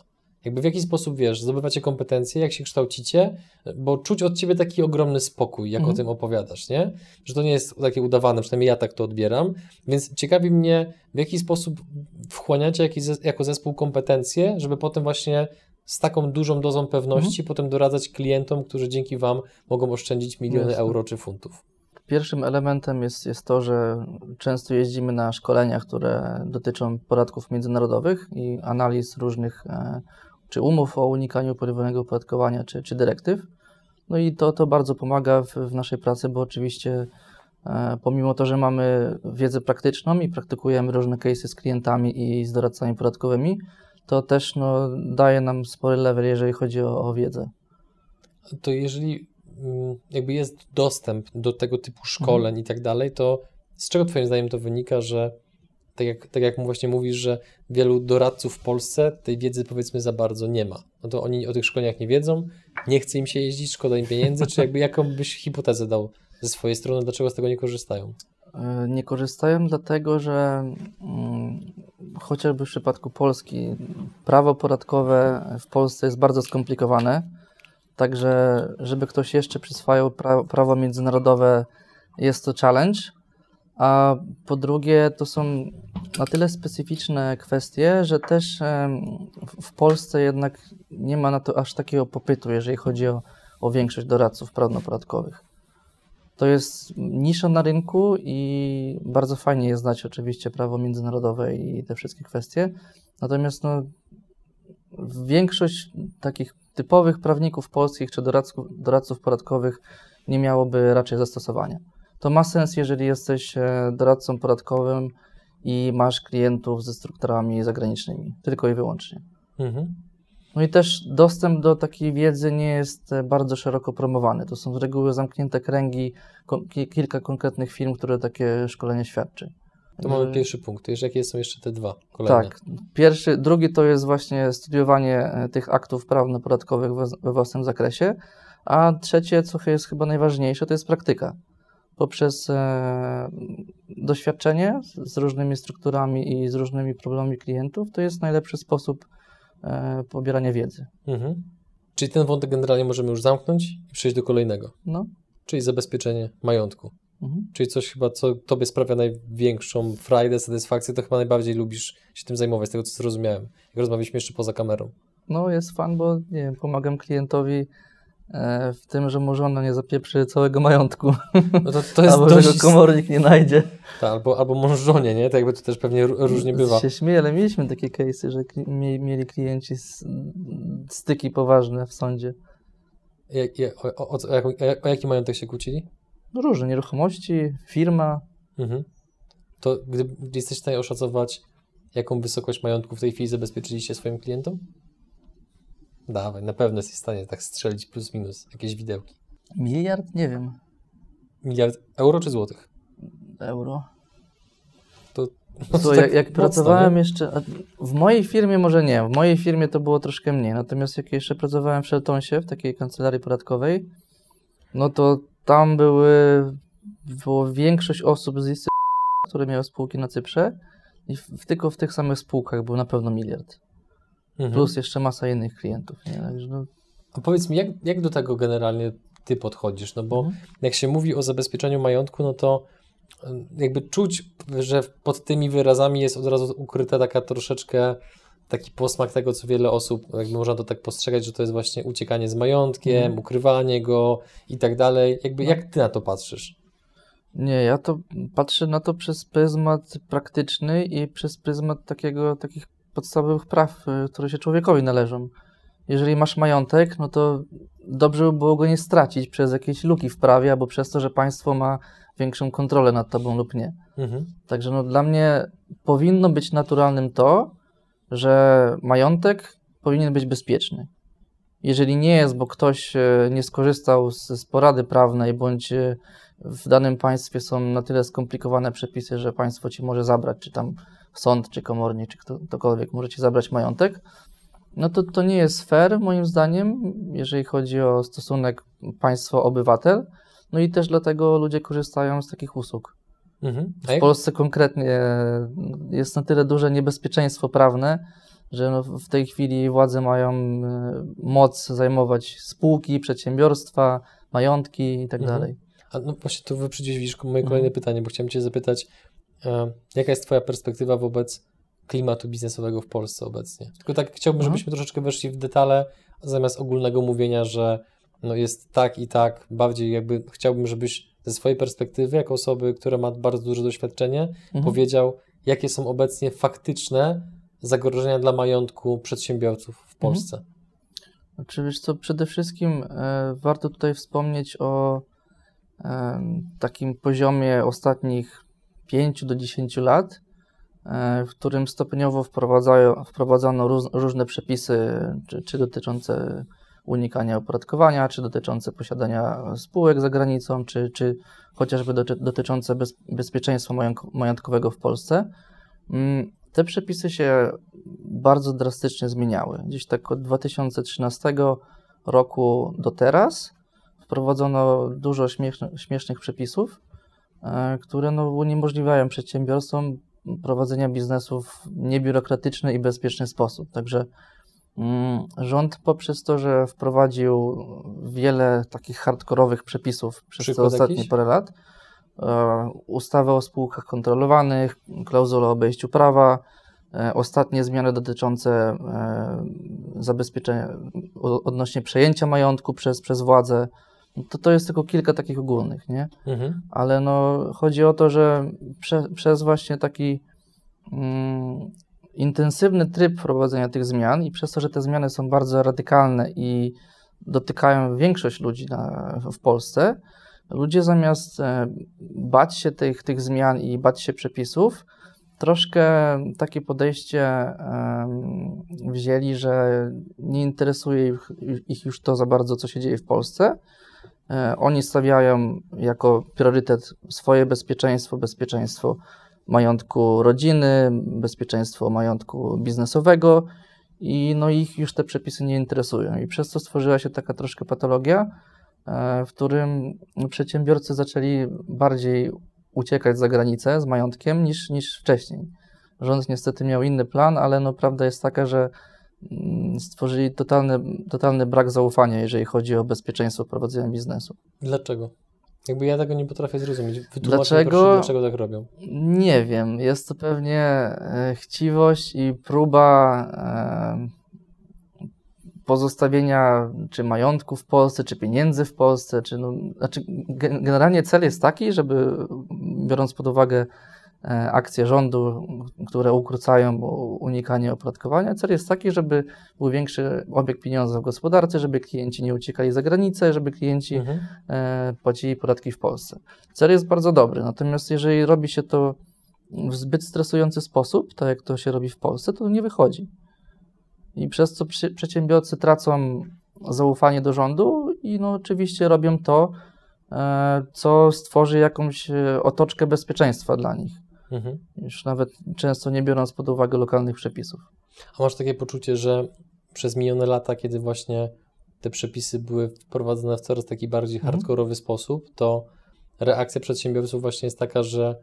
Jakby w jaki sposób, wiesz, zdobywacie kompetencje, jak się kształcicie, bo czuć od ciebie taki ogromny spokój, jak Mhm. o tym opowiadasz, nie? Że to nie jest takie udawane, przynajmniej ja tak to odbieram. Więc ciekawi mnie, w jaki sposób wchłaniacie jako zespół kompetencje, żeby potem właśnie z taką dużą dozą pewności potem doradzać klientom, którzy dzięki Wam mogą oszczędzić miliony Jasne. euro czy funtów. Pierwszym elementem jest, jest to, że często jeździmy na szkolenia, które dotyczą podatków międzynarodowych i analiz różnych e, czy umów o unikaniu podwójnego opodatkowania, czy, czy dyrektyw. No i to, to bardzo pomaga w, w naszej pracy, bo oczywiście e, pomimo to, że mamy wiedzę praktyczną i praktykujemy różne case'y z klientami i z doradcami podatkowymi, to też no, daje nam spory level, jeżeli chodzi o, o wiedzę. To jeżeli mm, jakby jest dostęp do tego typu szkoleń i tak dalej, to z czego Twoim zdaniem to wynika, że tak jak, tak jak właśnie mówisz, że wielu doradców w Polsce tej wiedzy powiedzmy za bardzo nie ma. No to oni o tych szkoleniach nie wiedzą, nie chce im się jeździć, szkoda im pieniędzy, czy jakby jaką byś hipotezę dał ze swojej strony, dlaczego z tego nie korzystają? E, Nie korzystają dlatego, że mm, chociażby w przypadku Polski prawo podatkowe w Polsce jest bardzo skomplikowane. Także, żeby ktoś jeszcze przyswajał pra prawo międzynarodowe, jest to challenge. A po drugie, to są na tyle specyficzne kwestie, że też w Polsce jednak nie ma na to aż takiego popytu, jeżeli chodzi o, o większość doradców prawnopodatkowych. To jest nisza na rynku i bardzo fajnie jest znać oczywiście prawo międzynarodowe i te wszystkie kwestie. Natomiast no, większość takich typowych prawników polskich czy doradców, doradców podatkowych nie miałoby raczej zastosowania. To ma sens, jeżeli jesteś e, doradcą podatkowym i masz klientów ze strukturami zagranicznymi, tylko i wyłącznie. Mhm. No i też dostęp do takiej wiedzy nie jest e, bardzo szeroko promowany. To są z reguły zamknięte kręgi, kilka konkretnych firm, które takie szkolenie świadczy. To mamy pierwszy punkt. Jeszcze jakie są jeszcze te dwa kolejne? Tak. Pierwszy, drugi to jest właśnie studiowanie e, tych aktów prawno-podatkowych we, we własnym zakresie, a trzecie, co jest chyba najważniejsze, to jest praktyka. Poprzez e, doświadczenie z, z różnymi strukturami i z różnymi problemami klientów, to jest najlepszy sposób e, pobierania wiedzy. Mhm. Czyli ten wątek generalnie możemy już zamknąć i przejść do kolejnego, No. czyli zabezpieczenie majątku. Mhm. Czyli coś chyba, co tobie sprawia największą frajdę, satysfakcję, to chyba najbardziej lubisz się tym zajmować, z tego co zrozumiałem. Jak rozmawialiśmy jeszcze poza kamerą. No, jest fan, bo nie wiem, pomagam klientowi w tym, że mu żona nie zapieprzy całego majątku, No to, to albo że dość... go komornik nie znajdzie. Ta, albo, albo mąż żonie, nie? To jakby to też pewnie ró- różnie bywa. się śmieję, ale mieliśmy takie case'y, że mieli klienci styki poważne w sądzie. O, o, o, o jaki majątek się kłócili? No różne, nieruchomości, firma. Mhm. To gdy jesteś w stanie oszacować, jaką wysokość majątku w tej chwili zabezpieczyliście swoim klientom? Dawaj, na pewno jesteś w stanie tak strzelić plus minus jakieś widełki. Miliard? Nie wiem. Miliard euro czy złotych? Euro. To, no To jak, tak jak pracowałem nie? jeszcze. W mojej firmie może nie. W mojej firmie to było troszkę mniej. Natomiast jak jeszcze pracowałem w Sheltonsie, w takiej kancelarii podatkowej, No to tam były, było większość osób z listy, które miały spółki na Cyprze i w, tylko w tych samych spółkach był na pewno miliard. Mhm. Plus jeszcze masa innych klientów. Nie? Także no, A powiedz mi, jak, jak do tego generalnie ty podchodzisz? No bo Mhm. jak się mówi o zabezpieczeniu majątku, no to jakby czuć, że pod tymi wyrazami jest od razu ukryta taka troszeczkę taki posmak tego, co wiele osób, jakby można to tak postrzegać, że to jest właśnie uciekanie z majątkiem, Mhm. ukrywanie go i tak dalej. Jakby No. jak ty na to patrzysz? Nie, ja to patrzę na to przez pryzmat praktyczny i przez pryzmat takiego, takich podstawowych praw, y, które się człowiekowi należą. Jeżeli masz majątek, no to dobrze by było go nie stracić przez jakieś luki w prawie albo przez to, że państwo ma większą kontrolę nad tobą lub nie. Mhm. Także no, dla mnie powinno być naturalnym to, że majątek powinien być bezpieczny. Jeżeli nie jest, bo ktoś e, nie skorzystał z, z porady prawnej, bądź e, w danym państwie są na tyle skomplikowane przepisy, że państwo ci może zabrać, czy tam sąd, czy komornik, czy kto, ktokolwiek może ci zabrać majątek, no to to nie jest fair, moim zdaniem, jeżeli chodzi o stosunek państwo-obywatel. No i też dlatego ludzie korzystają z takich usług. Mhm. W jak, Polsce konkretnie jest na tyle duże niebezpieczeństwo prawne, że no w tej chwili władze mają e, moc zajmować spółki, przedsiębiorstwa, majątki i tak Mhm. dalej. a no właśnie tu wyprzedziłeś moje Mhm. kolejne pytanie, bo chciałem cię zapytać, jaka jest twoja perspektywa wobec klimatu biznesowego w Polsce obecnie? Tylko tak chciałbym, Mhm. żebyśmy troszeczkę weszli w detale, zamiast ogólnego mówienia, że no jest tak i tak, bardziej jakby chciałbym, żebyś ze swojej perspektywy, jako osoby, która ma bardzo duże doświadczenie, Mhm. powiedział, jakie są obecnie faktyczne zagrożenia dla majątku przedsiębiorców w Mhm. Polsce. Czy wiesz co, przede wszystkim e, warto tutaj wspomnieć o e, takim poziomie ostatnich 5 do 10 lat, e, w którym stopniowo wprowadzano róz, różne przepisy, czy, czy dotyczące unikania opodatkowania, czy dotyczące posiadania spółek za granicą, czy, czy chociażby doty, dotyczące bez, bezpieczeństwa majątk- majątkowego w Polsce. Mm, Te przepisy się bardzo drastycznie zmieniały. Gdzieś tak od 2013 roku do teraz wprowadzono dużo śmieszny, śmiesznych przepisów, które no, uniemożliwiają przedsiębiorstwom prowadzenia biznesu w niebiurokratyczny i bezpieczny sposób. Także mm, rząd poprzez to, że wprowadził wiele takich hardkorowych przepisów przez te ostatnie jakiś? parę lat, e, ustawę o spółkach kontrolowanych, klauzulę o obejściu prawa, e, ostatnie zmiany dotyczące e, zabezpieczenia odnośnie przejęcia majątku przez, przez władzę, to to jest tylko kilka takich ogólnych, nie? Mhm. ale no, chodzi o to, że prze, przez właśnie taki mm, intensywny tryb wprowadzenia tych zmian i przez to, że te zmiany są bardzo radykalne i dotykają większość ludzi na, w Polsce, ludzie zamiast e, bać się tych, tych zmian i bać się przepisów, troszkę takie podejście em, wzięli, że nie interesuje ich, ich już to za bardzo, co się dzieje w Polsce. E, Oni stawiają jako priorytet swoje bezpieczeństwo, bezpieczeństwo majątku rodziny, bezpieczeństwo majątku biznesowego i no ich już te przepisy nie interesują. I przez to stworzyła się taka troszkę patologia, e, w którym przedsiębiorcy zaczęli bardziej uciekać za granicę z majątkiem niż, niż wcześniej. Rząd niestety miał inny plan, ale no prawda jest taka, że stworzyli totalny, totalny brak zaufania, jeżeli chodzi o bezpieczeństwo prowadzenia biznesu. Dlaczego? Jakby ja tego nie potrafię zrozumieć. Wytłumacz Dlaczego? proszę, dlaczego tak robią. Nie wiem, jest to pewnie e, chciwość i próba e, pozostawienia czy majątku w Polsce, czy pieniędzy w Polsce, czy no, znaczy ge- generalnie cel jest taki, żeby biorąc pod uwagę akcje rządu, które ukrócają unikanie opodatkowania, cel jest taki, żeby był większy obieg pieniądza w gospodarce, żeby klienci nie uciekali za granicę, żeby klienci Mhm. e, płacili podatki w Polsce. Cel jest bardzo dobry, natomiast jeżeli robi się to w zbyt stresujący sposób, tak jak to się robi w Polsce, to nie wychodzi. I przez co przedsiębiorcy tracą zaufanie do rządu i no oczywiście robią to, e, co stworzy jakąś e, otoczkę bezpieczeństwa dla nich. Mhm. Już nawet często nie biorąc pod uwagę lokalnych przepisów. A masz takie poczucie, że przez minione lata, kiedy właśnie te przepisy były wprowadzone w coraz taki bardziej Mhm. hardkorowy sposób, to reakcja przedsiębiorców właśnie jest taka, że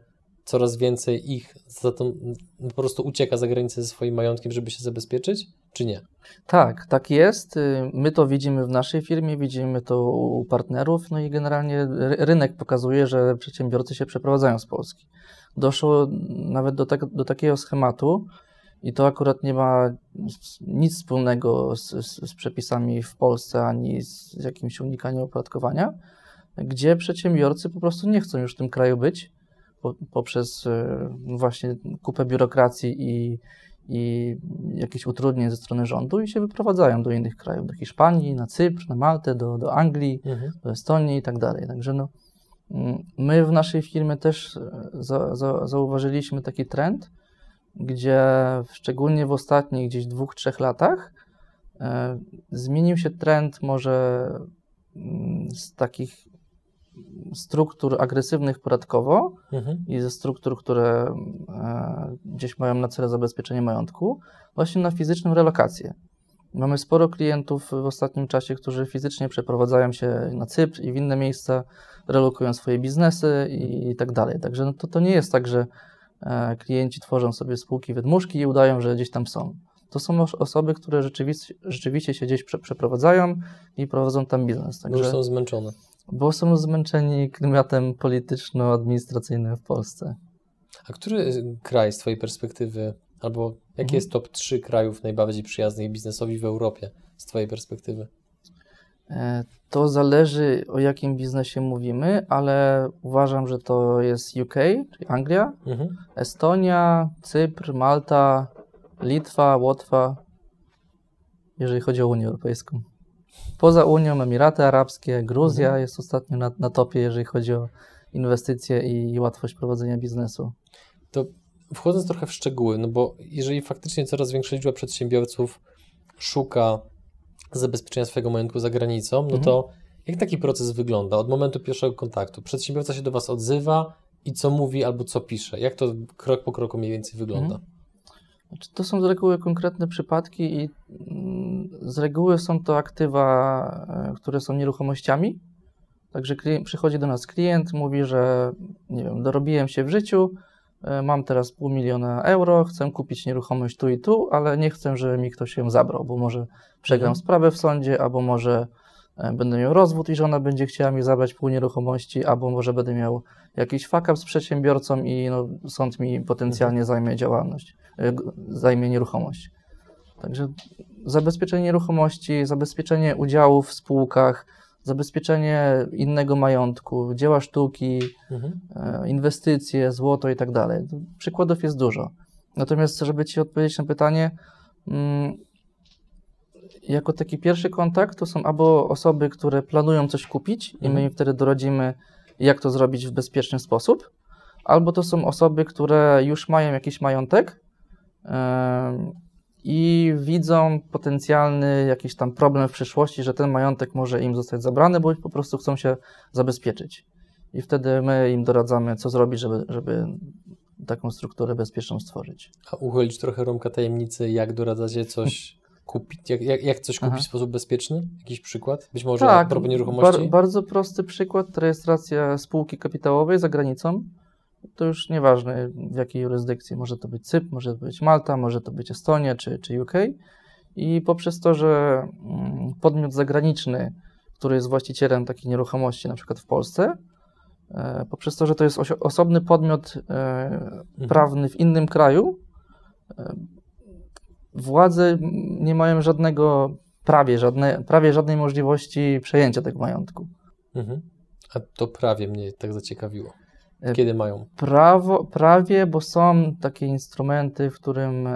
coraz więcej ich za to, po prostu ucieka za granicę ze swoim majątkiem, żeby się zabezpieczyć, czy nie? Tak, tak jest. Y, My to widzimy w naszej firmie, widzimy to u partnerów, no i generalnie ry- rynek pokazuje, że przedsiębiorcy się przeprowadzają z Polski. Doszło nawet do, tak, do takiego schematu i to akurat nie ma nic wspólnego z, z, z przepisami w Polsce ani z jakimś unikaniem opodatkowania, gdzie przedsiębiorcy po prostu nie chcą już w tym kraju być po, poprzez y, właśnie kupę biurokracji i i jakichś utrudnień ze strony rządu i się wyprowadzają do innych krajów, do Hiszpanii, na Cypr, na Maltę, do, do Anglii, do Estonii i tak dalej. Także no, mm, my w naszej firmie też e, za, za, zauważyliśmy taki trend, gdzie szczególnie w ostatnich gdzieś dwóch, trzech latach e, zmienił się trend może mm, z takich struktur agresywnych podatkowo Mhm. i ze struktur, które e, gdzieś mają na celu zabezpieczenie majątku, właśnie na fizyczną relokację. Mamy sporo klientów w ostatnim czasie, którzy fizycznie przeprowadzają się na Cypr i w inne miejsca, relokują swoje biznesy i, i tak dalej. Także no to, to nie jest tak, że e, klienci tworzą sobie spółki wydmuszki i udają, że gdzieś tam są. To są os- osoby, które rzeczywiście, rzeczywiście się gdzieś prze, przeprowadzają i prowadzą tam biznes. Bo już Także, są zmęczone. Bo są zmęczeni klimatem polityczno-administracyjnym w Polsce. A który kraj z Twojej perspektywy, albo jakie Mhm. jest top 3 krajów najbardziej przyjaznych biznesowi w Europie z Twojej perspektywy? E, To zależy o jakim biznesie mówimy, ale uważam, że to jest UK, czyli Anglia, Mhm. Estonia, Cypr, Malta, Litwa, Łotwa, jeżeli chodzi o Unię Europejską. Poza Unią Emiraty Arabskie, Gruzja Mhm. jest ostatnio na, na topie, jeżeli chodzi o inwestycje i łatwość prowadzenia biznesu. To wchodząc trochę w szczegóły, no bo jeżeli faktycznie coraz większa liczba przedsiębiorców szuka zabezpieczenia swojego majątku za granicą, no Mhm. to jak taki proces wygląda od momentu pierwszego kontaktu? Przedsiębiorca się do Was odzywa i co mówi albo co pisze? Jak to krok po kroku mniej więcej wygląda? Znaczy, to są z reguły konkretne przypadki i mm, z reguły są to aktywa, e, które są nieruchomościami. Także klient, przychodzi do nas klient, mówi, że nie wiem, dorobiłem się w życiu, e, mam teraz pół miliona euro, chcę kupić nieruchomość tu i tu, ale nie chcę, żeby mi ktoś ją zabrał, bo może przegram Mhm. sprawę w sądzie, albo może będę miał rozwód i żona będzie chciała mi zabrać pół nieruchomości, albo może będę miał jakiś fuck up z przedsiębiorcą i no, sąd mi potencjalnie zajmie działalność, e, zajmie nieruchomość. Także zabezpieczenie nieruchomości, zabezpieczenie udziałów w spółkach, zabezpieczenie innego majątku, dzieła sztuki, Mhm. e, inwestycje, złoto i tak dalej. Przykładów jest dużo. Natomiast, żeby Ci odpowiedzieć na pytanie, mm, jako taki pierwszy kontakt to są albo osoby, które planują coś kupić i my Mhm. im wtedy doradzimy, jak to zrobić w bezpieczny sposób, albo to są osoby, które już mają jakiś majątek em, i widzą potencjalny jakiś tam problem w przyszłości, że ten majątek może im zostać zabrany, bo po prostu chcą się zabezpieczyć. I wtedy my im doradzamy, co zrobić, żeby, żeby taką strukturę bezpieczną stworzyć. A uchylić trochę rąbka tajemnicy, jak doradzacie coś kupić, jak, jak, jak coś kupić Aha. w sposób bezpieczny? Jakiś przykład? Być może tak, propos nieruchomości? bar- bardzo prosty przykład, rejestracja spółki kapitałowej za granicą. To już nieważne w jakiej jurysdykcji, może to być Cypr, może to być Malta, może to być Estonia czy, czy UK. I poprzez to, że mm, podmiot zagraniczny, który jest właścicielem takiej nieruchomości, na przykład w Polsce, e, poprzez to, że to jest osobny podmiot e, Mhm. prawny w innym kraju, e, władze nie mają żadnego, prawie, żadne, prawie żadnej możliwości przejęcia tego majątku. Mhm. A to prawie mnie tak zaciekawiło. E, Kiedy mają? Prawo, prawie, bo są takie instrumenty, w którym e,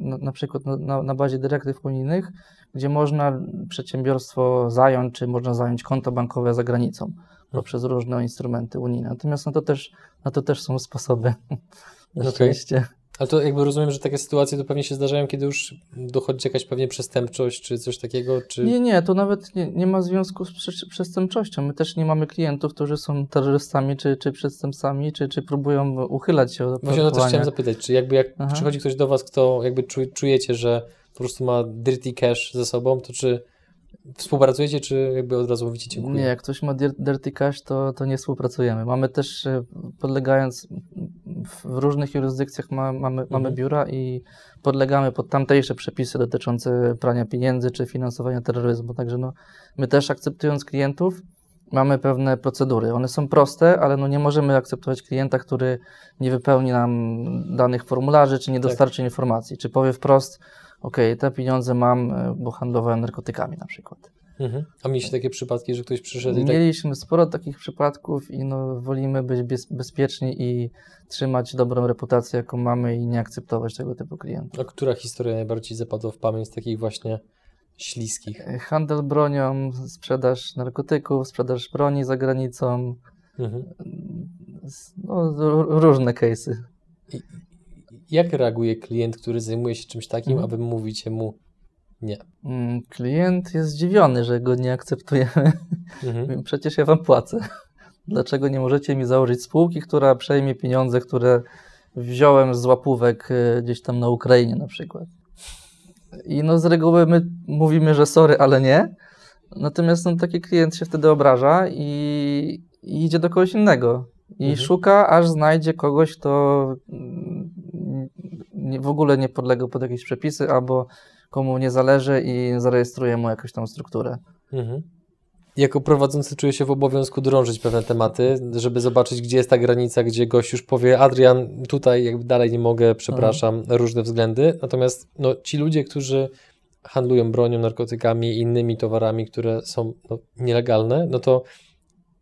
na, na przykład na- na, bazie dyrektyw unijnych, gdzie można przedsiębiorstwo zająć, czy można zająć konto bankowe za granicą poprzez różne instrumenty unijne. Natomiast na to też, na to też są sposoby. Na Okej. Ale to jakby rozumiem, że takie sytuacje to pewnie się zdarzają, kiedy już dochodzi jakaś pewnie przestępczość, czy coś takiego, czy... Nie, nie, to nawet nie, nie ma związku z prze- przestępczością. My też nie mamy klientów, którzy są terrorystami, czy, czy przestępcami, czy, czy próbują uchylać się od Właśnie o to też opodatkowania. chciałem zapytać, czy jakby jak Aha. przychodzi ktoś do Was, kto jakby czu, czujecie, że prostu ma dirty cash ze sobą, to czy współpracujecie, czy jakby od razu mówicie dziękuję? Nie, jak ktoś ma dir- dirty cash, to, to nie współpracujemy. Mamy też, e, podlegając w różnych jurysdykcjach ma, mamy, mamy Mhm. biura i podlegamy pod tamtejsze przepisy dotyczące prania pieniędzy czy finansowania terroryzmu. Także no, my też akceptując klientów, mamy pewne procedury. One są proste, ale no nie możemy akceptować klienta, który nie wypełni nam danych formularzy, czy nie Tak. dostarczy informacji, czy powie wprost, ok, te pieniądze mam, e, bo handlowałem narkotykami na przykład. Mhm. A mieliście takie przypadki, że ktoś przyszedł i tak... Mieliśmy sporo takich przypadków i no, wolimy być bez, bezpieczni i trzymać dobrą reputację, jaką mamy i nie akceptować tego typu klientów. A która historia najbardziej zapadła w pamięć z takich właśnie śliskich? E, Handel bronią, sprzedaż narkotyków, sprzedaż broni za granicą, Mhm. no, różne case'y. Jak reaguje klient, który zajmuje się czymś takim, Mhm. a wy mówicie mu nie? Mm, Klient jest zdziwiony, że go nie akceptujemy. Mhm. Przecież ja wam płacę. Dlaczego nie możecie mi założyć spółki, która przejmie pieniądze, które wziąłem z łapówek y, gdzieś tam na Ukrainie na przykład? I no z reguły my mówimy, że sorry, ale nie. Natomiast no, taki klient się wtedy obraża i, i idzie do kogoś innego. I Mhm. szuka, aż znajdzie kogoś, kto nie, w ogóle nie podlega pod jakieś przepisy, albo komu nie zależy i zarejestruje mu jakąś tam strukturę. Mhm. Jako prowadzący czuję się w obowiązku drążyć pewne tematy, żeby zobaczyć, gdzie jest ta granica, gdzie gość już powie, Adrian, tutaj jakby dalej nie mogę, przepraszam, różne względy. Natomiast no, ci ludzie, którzy handlują bronią, narkotykami i innymi towarami, które są no, nielegalne, no to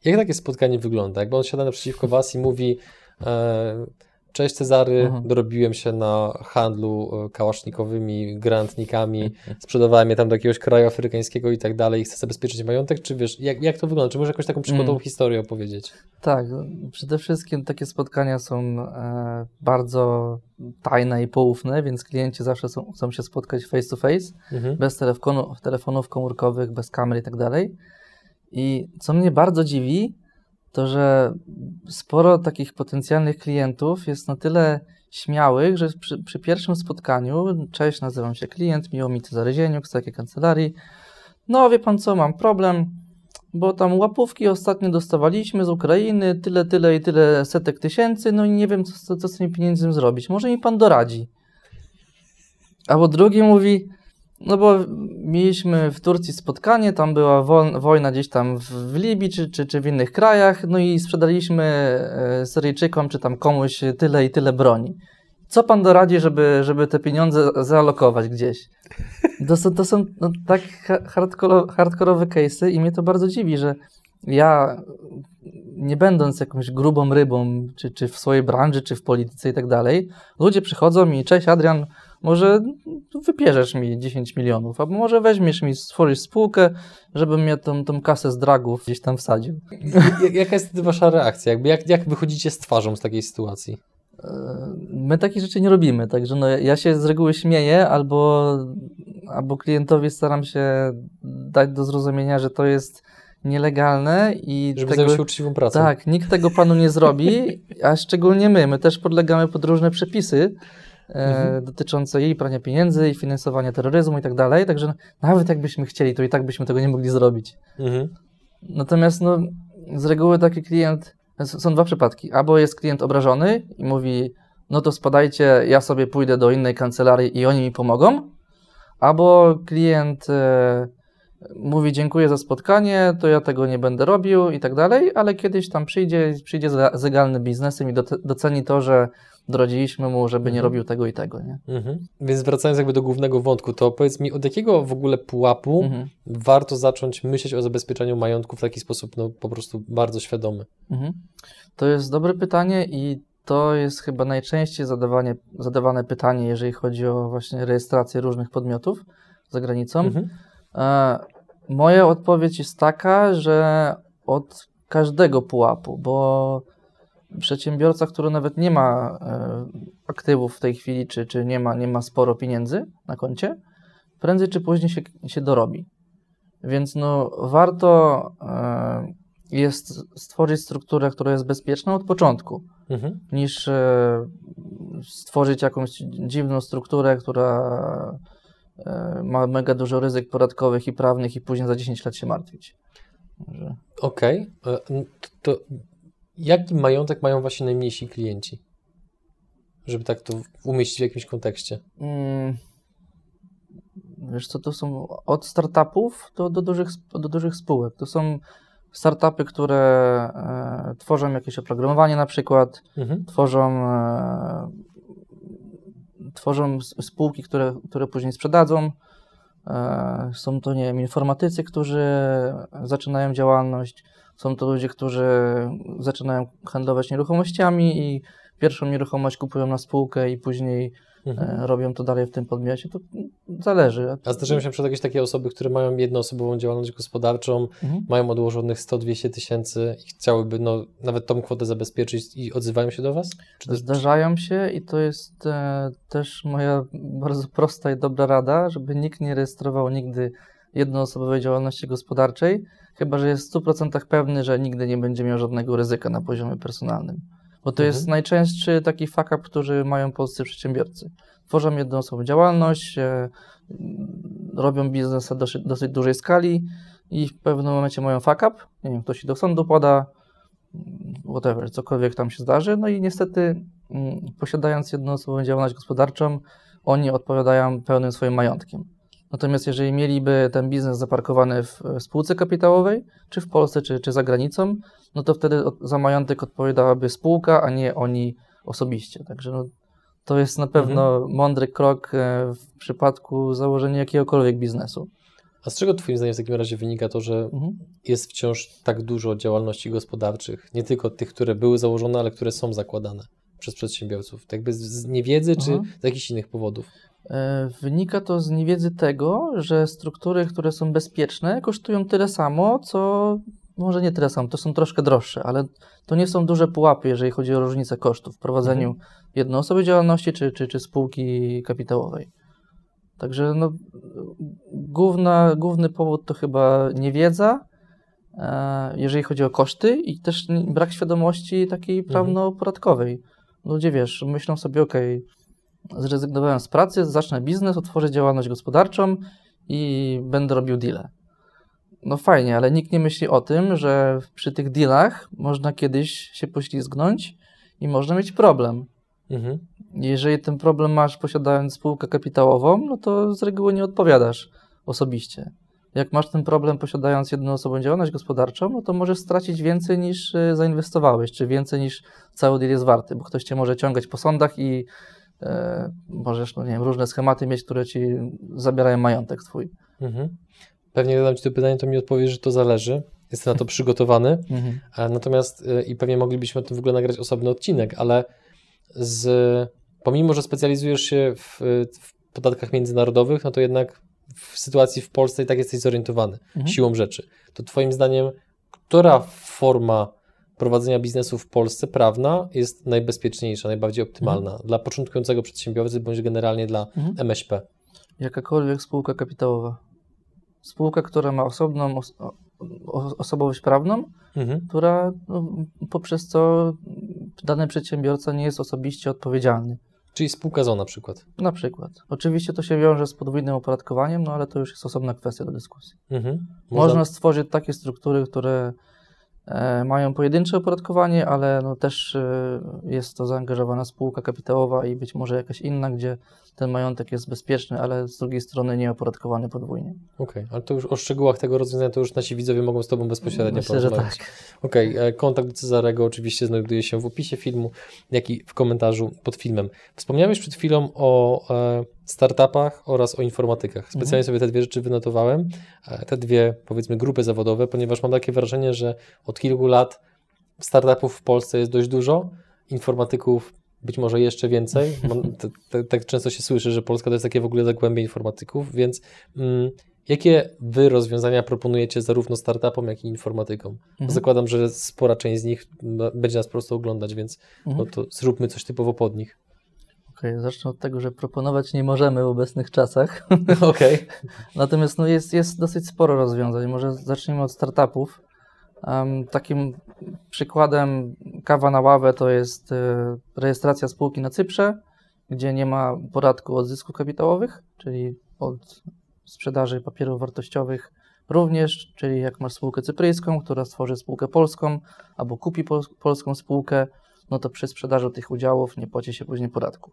jak takie spotkanie wygląda? Jakby on siada naprzeciwko was i mówi e, Cześć Cezary, Mhm. dorobiłem się na handlu e, kałasznikowymi, granatnikami, sprzedawałem je tam do jakiegoś kraju afrykańskiego i tak dalej i chcę zabezpieczyć majątek, czy wiesz, jak, jak to wygląda? Czy możesz jakąś taką przykładową Mm. historię opowiedzieć? Tak, przede wszystkim takie spotkania są e, bardzo tajne i poufne, więc klienci zawsze są, chcą się spotkać face to face, Mhm. bez telefonu, telefonów komórkowych, bez kamer i tak dalej. I co mnie bardzo dziwi, to że sporo takich potencjalnych klientów jest na tyle śmiałych, że przy, przy pierwszym spotkaniu, cześć, nazywam się klient, miło mi Cezary Zieniuk z takiej kancelarii, no wie pan co, mam problem, bo tam łapówki ostatnio dostawaliśmy z Ukrainy, tyle, tyle i tyle setek tysięcy, no i nie wiem, co, co z tymi pieniędzmi zrobić. Może mi pan doradzi. Albo drugi mówi, no bo mieliśmy w Turcji spotkanie, tam była wol- wojna gdzieś tam w, Libii czy, czy, czy w innych krajach, no i sprzedaliśmy e, Syryjczykom czy tam komuś tyle i tyle broni. Co pan doradzi, żeby, żeby te pieniądze zaalokować gdzieś? To są, to są no, tak ha- hardkoro, hardkorowe case'y i mnie to bardzo dziwi, że ja nie będąc jakąś grubą rybą, czy, czy w swojej branży, czy w polityce i tak dalej, ludzie przychodzą i cześć Adrian, może wypierzesz mi 10 milionów, albo może weźmiesz mi, stworzysz spółkę, żebym mnie tą, tą kasę z dragów gdzieś tam wsadził. Jak- Jaka jest wtedy wasza reakcja? Jakby jak, jak wychodzicie z twarzą z takiej sytuacji? E, My takich rzeczy nie robimy, także no, ja się z reguły śmieję, albo, albo klientowi staram się dać do zrozumienia, że to jest nielegalne i Żeby tego, zająć się uczciwą pracą. tak, nikt tego panu nie zrobi, a szczególnie my. My też podlegamy pod różne przepisy Mhm. dotyczące i prania pieniędzy, i finansowania terroryzmu i tak dalej, także nawet jakbyśmy chcieli, to i tak byśmy tego nie mogli zrobić. Mhm. Natomiast no, z reguły taki klient, są dwa przypadki. Albo jest klient obrażony i mówi, no to spadajcie, ja sobie pójdę do innej kancelarii i oni mi pomogą. Albo klient e, mówi, dziękuję za spotkanie, to ja tego nie będę robił i tak dalej, ale kiedyś tam przyjdzie, przyjdzie z legalnym biznesem i doce- doceni to, że doradziliśmy mu, żeby nie Mhm. robił tego i tego, nie? Mhm. Więc wracając jakby do głównego wątku, to powiedz mi, od jakiego w ogóle pułapu Mhm. warto zacząć myśleć o zabezpieczeniu majątku w taki sposób no, po prostu bardzo świadomy? Mhm. To jest dobre pytanie i to jest chyba najczęściej zadawanie, zadawane pytanie, jeżeli chodzi o właśnie rejestrację różnych podmiotów za granicą. Mhm. E, moja odpowiedź jest taka, że od każdego pułapu, bo przedsiębiorca, który nawet nie ma e, aktywów w tej chwili, czy, czy nie, ma, nie ma sporo pieniędzy na koncie, prędzej czy później się, się dorobi. Więc no, warto e, jest stworzyć strukturę, która jest bezpieczna od początku, Mhm. niż e, stworzyć jakąś dziwną strukturę, która ma mega dużo ryzyk podatkowych i prawnych i później za 10 lat się martwić. Okej. Okay. To jaki majątek mają właśnie najmniejsi klienci? Żeby tak to umieścić w jakimś kontekście. Mm, wiesz co, to są od startupów do, do, dużych, do dużych spółek. To są startupy, które e, tworzą jakieś oprogramowanie na przykład, mhm. tworzą, e, tworzą spółki, które, które później sprzedadzą. E, są to, nie wiem, informatycy, którzy zaczynają działalność, są to ludzie, którzy zaczynają handlować nieruchomościami i pierwszą nieruchomość kupują na spółkę i później mhm. E, robią to dalej w tym podmiocie, to zależy. A zdarzają się przed jakieś takie osoby, które mają jednoosobową działalność gospodarczą, mhm. mają odłożonych 100-200 tysięcy i chciałyby no, nawet tą kwotę zabezpieczyć i odzywają się do Was? Czy Zdarzają się i to jest e, też moja bardzo prosta i dobra rada, żeby nikt nie rejestrował nigdy jednoosobowej działalności gospodarczej, chyba że jest w 100% pewny, że nigdy nie będzie miał żadnego ryzyka na poziomie personalnym. Bo to mhm. jest najczęstszy taki fuck up, który mają polscy przedsiębiorcy. Tworzą jednoosobową działalność, e, robią biznes na dosyć, dosyć dużej skali i w pewnym momencie mają fuck up, nie wiem, ktoś się do sądu poda, whatever, cokolwiek tam się zdarzy, no i niestety mm, posiadając jednoosobową działalność gospodarczą, oni odpowiadają pełnym swoim majątkiem. Natomiast jeżeli mieliby ten biznes zaparkowany w spółce kapitałowej, czy w Polsce, czy, czy za granicą, no to wtedy za majątek odpowiadałaby spółka, a nie oni osobiście. Także no, to jest na pewno mhm. mądry krok e, w przypadku założenia jakiegokolwiek biznesu. A z czego Twoim zdaniem w takim razie wynika to, że mhm. jest wciąż tak dużo działalności gospodarczych, nie tylko tych, które były założone, ale które są zakładane przez przedsiębiorców? Tak jakby z niewiedzy, czy mhm. z jakichś innych powodów? E, wynika to z niewiedzy tego, że struktury, które są bezpieczne, kosztują tyle samo, co może nie tyle samo, to są troszkę droższe, ale to nie są duże pułapy, jeżeli chodzi o różnicę kosztów w prowadzeniu mhm. jednoosobowej działalności czy, czy, czy spółki kapitałowej. Także no, główna, główny powód to chyba niewiedza, e, jeżeli chodzi o koszty i też brak świadomości takiej mhm. prawno-podatkowej. Ludzie, wiesz, myślą sobie, ok, zrezygnowałem z pracy, zacznę biznes, otworzę działalność gospodarczą i będę robił deale. No fajnie, ale nikt nie myśli o tym, że przy tych dealach można kiedyś się poślizgnąć i można mieć problem. Mhm. Jeżeli ten problem masz posiadając spółkę kapitałową, no to z reguły nie odpowiadasz osobiście. Jak masz ten problem posiadając jednoosobową działalność gospodarczą, no to możesz stracić więcej niż y, zainwestowałeś, czy więcej niż cały deal jest warty, bo ktoś cię może ciągać po sądach i e, możesz, no nie wiem, różne schematy mieć, które ci zabierają majątek twój. Mhm. Pewnie zadam Ci to pytanie, to mi odpowiesz, że to zależy. Jestem na to przygotowany. Mhm. Natomiast y, i pewnie moglibyśmy o tym w ogóle nagrać osobny odcinek, ale z, pomimo, że specjalizujesz się w, w podatkach międzynarodowych, no to jednak w sytuacji w Polsce i tak jesteś zorientowany mhm. siłą rzeczy. To Twoim zdaniem, która forma prowadzenia biznesu w Polsce prawna jest najbezpieczniejsza, najbardziej optymalna mhm. dla początkującego przedsiębiorcy bądź generalnie dla mhm. MŚP? Jakakolwiek spółka kapitałowa spółka, która ma osobną os osobowość prawną, mhm. która no, poprzez co dany przedsiębiorca nie jest osobiście odpowiedzialny. Czyli spółka ZO na przykład. Na przykład. Oczywiście to się wiąże z podwójnym opodatkowaniem, no ale to już jest osobna kwestia do dyskusji. Mhm. Można... Można stworzyć takie struktury, które E, mają pojedyncze opodatkowanie, ale no też e, jest to zaangażowana spółka kapitałowa i być może jakaś inna, gdzie ten majątek jest bezpieczny, ale z drugiej strony nie opodatkowany podwójnie. Okej, okay, ale to już o szczegółach tego rozwiązania to już nasi widzowie mogą z Tobą bezpośrednio Myślę, porozmawiać. Że tak. Okej, okay, e, kontakt do Cezarego oczywiście znajduje się w opisie filmu, jak i w komentarzu pod filmem. Wspomniałeś przed chwilą o startupach oraz o informatykach. Mhm. Specjalnie mhm. sobie te dwie rzeczy wynotowałem, e, te dwie powiedzmy grupy zawodowe, ponieważ mam takie wrażenie, że od kilku lat startupów w Polsce jest dość dużo, informatyków być może jeszcze więcej. Tak często się słyszy, że Polska to jest takie w ogóle zagłębie informatyków, więc mm, jakie wy rozwiązania proponujecie zarówno startupom, jak i informatykom? Mhm. Zakładam, że spora część z nich będzie nas po prostu oglądać, więc no mhm. no to zróbmy coś typowo pod nich. Okej, okay, zacznę od tego, że proponować nie możemy w obecnych czasach. Okej. Okay. Natomiast no jest, jest dosyć sporo rozwiązań. Może zacznijmy od startupów. Takim przykładem kawa na ławę to jest y, rejestracja spółki na Cyprze, gdzie nie ma podatku od zysków kapitałowych, czyli od sprzedaży papierów wartościowych również, czyli jak masz spółkę cypryjską, która stworzy spółkę polską albo kupi pol polską spółkę, no to przy sprzedaży tych udziałów nie płaci się później podatku.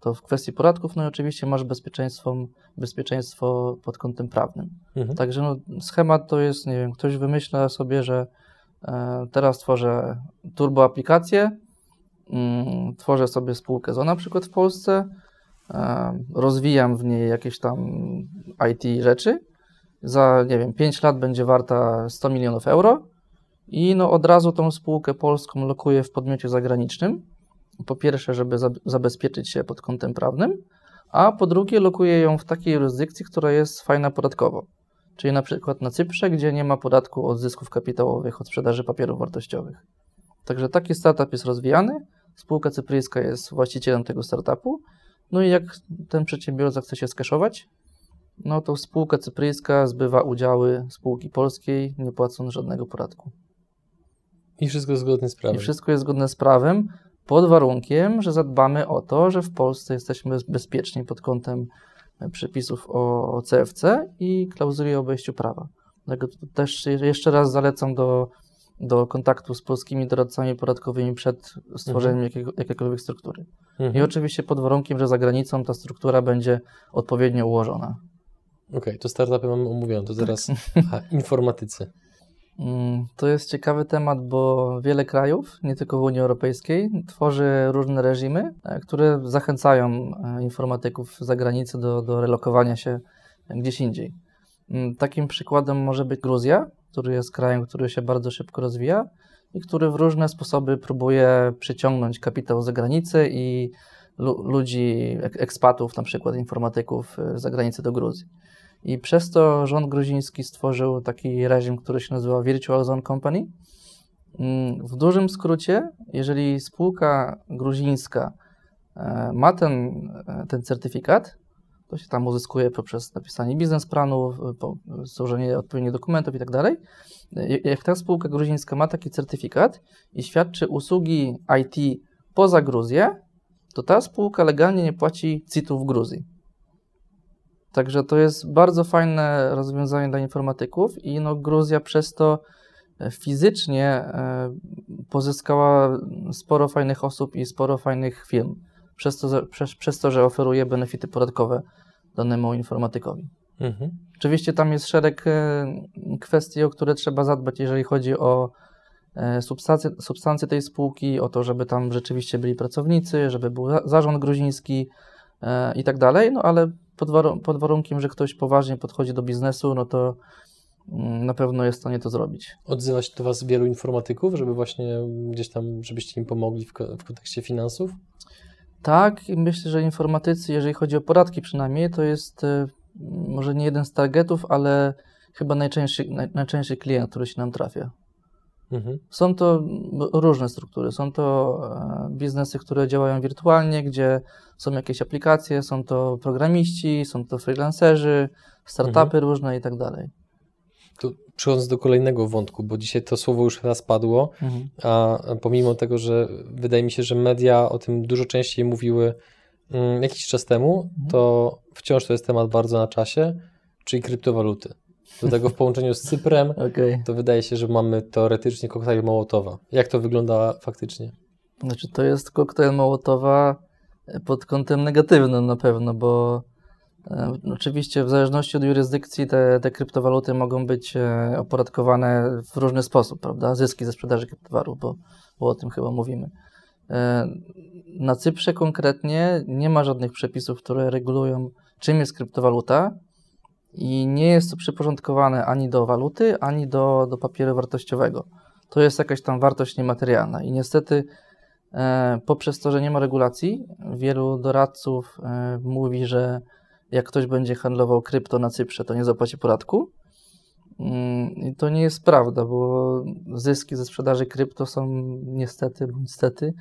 To w kwestii podatków, no i oczywiście masz bezpieczeństwo, bezpieczeństwo pod kątem prawnym. Mhm. Także no, schemat to jest, nie wiem, ktoś wymyśla sobie, że e, teraz tworzę turbo aplikację, mm, tworzę sobie spółkę ZO na przykład w Polsce, e, rozwijam w niej jakieś tam IT rzeczy, za, nie wiem, 5 lat będzie warta 100 milionów euro i no od razu tą spółkę polską lokuję w podmiocie zagranicznym, po pierwsze, żeby za, zabezpieczyć się pod kątem prawnym, a po drugie lokuję ją w takiej jurysdykcji, która jest fajna podatkowo. Czyli na przykład na Cyprze, gdzie nie ma podatku od zysków kapitałowych od sprzedaży papierów wartościowych. Także taki startup jest rozwijany, spółka cypryjska jest właścicielem tego startupu, no i jak ten przedsiębiorca chce się skeszować, no to spółka cypryjska zbywa udziały spółki polskiej, nie płacąc żadnego podatku. I wszystko zgodnie z prawem. I wszystko jest zgodne z prawem, pod warunkiem, że zadbamy o to, że w Polsce jesteśmy bezpieczni pod kątem e, przepisów o, CFC i klauzuli o obejściu prawa. Dlatego też jeszcze raz zalecam do, do kontaktu z polskimi doradcami podatkowymi przed stworzeniem Mhm. jakiego, jakiejkolwiek struktury. I Mhm. oczywiście pod warunkiem, że za granicą ta struktura będzie odpowiednio ułożona. Okej, to startupy mamy omówione, to teraz aha, informatycy. Mm, To jest ciekawy temat, bo wiele krajów, nie tylko w Unii Europejskiej, tworzy różne reżimy, e, które zachęcają e, informatyków z zagranicy do, do relokowania się gdzieś indziej. Mm, Takim przykładem może być Gruzja, który jest krajem, który się bardzo szybko rozwija i który w różne sposoby próbuje przyciągnąć kapitał z zagranicy i lu- ludzi, ek- ekspatów, na przykład informatyków e, z zagranicy do Gruzji. I przez to rząd gruziński stworzył taki reżim, który się nazywa Virtual Zone Company. Mm, W dużym skrócie, jeżeli spółka gruzińska e, ma ten, e, ten certyfikat, to się tam uzyskuje poprzez napisanie biznesplanu, złożenie odpowiednich dokumentów i tak dalej. E, Jak ta spółka gruzińska ma taki certyfikat i świadczy usługi IT poza Gruzję, to ta spółka legalnie nie płaci CIT-u w Gruzji. Także to jest bardzo fajne rozwiązanie dla informatyków i no Gruzja przez to e, fizycznie e, pozyskała sporo fajnych osób i sporo fajnych firm, przez to, że- przez, przez to że oferuje benefity podatkowe danemu informatykowi. Mhm. Oczywiście tam jest szereg e, kwestii, o które trzeba zadbać, jeżeli chodzi o substancje, substancje tej spółki, o to, żeby tam rzeczywiście byli pracownicy, żeby był za- zarząd gruziński i tak dalej, no ale pod, waru- pod warunkiem, że ktoś poważnie podchodzi do biznesu, no to mm, na pewno jest w stanie to zrobić. Odzywa się do Was wielu informatyków, żeby właśnie gdzieś tam, żebyście im pomogli w, w kontekście finansów? Tak, myślę, że informatycy, jeżeli chodzi o podatki przynajmniej, to jest e, może nie jeden z targetów, ale chyba najczęstszy, naj, najczęstszy klient, który się nam trafia. Mhm. Są to różne struktury. Są to e, biznesy, które działają wirtualnie, gdzie są jakieś aplikacje, są to programiści, są to freelancerzy, startupy różne i tak dalej. Tu przechodząc do kolejnego wątku, bo dzisiaj to słowo już raz padło, Mhm. a pomimo tego, że wydaje mi się, że media o tym dużo częściej mówiły mm, jakiś czas temu, to wciąż to jest temat bardzo na czasie, czyli kryptowaluty. Do tego w połączeniu z Cyprem, Okej. to wydaje się, że mamy teoretycznie koktajl Mołotowa. Jak to wygląda faktycznie? Znaczy, to jest koktajl Mołotowa pod kątem negatywnym na pewno, bo e, oczywiście w zależności od jurysdykcji te, te kryptowaluty mogą być e, opodatkowane w różny sposób, prawda? Zyski ze sprzedaży kryptowarów, bo, bo o tym chyba mówimy. E, na Cyprze konkretnie nie ma żadnych przepisów, które regulują, czym jest kryptowaluta i nie jest to przyporządkowane ani do waluty, ani do, do papieru wartościowego. To jest jakaś tam wartość niematerialna i niestety E, poprzez to, że nie ma regulacji, wielu doradców e, mówi, że jak ktoś będzie handlował krypto na Cyprze, to nie zapłaci podatku. Mm, I to nie jest prawda, bo zyski ze sprzedaży krypto są niestety, bądź stety,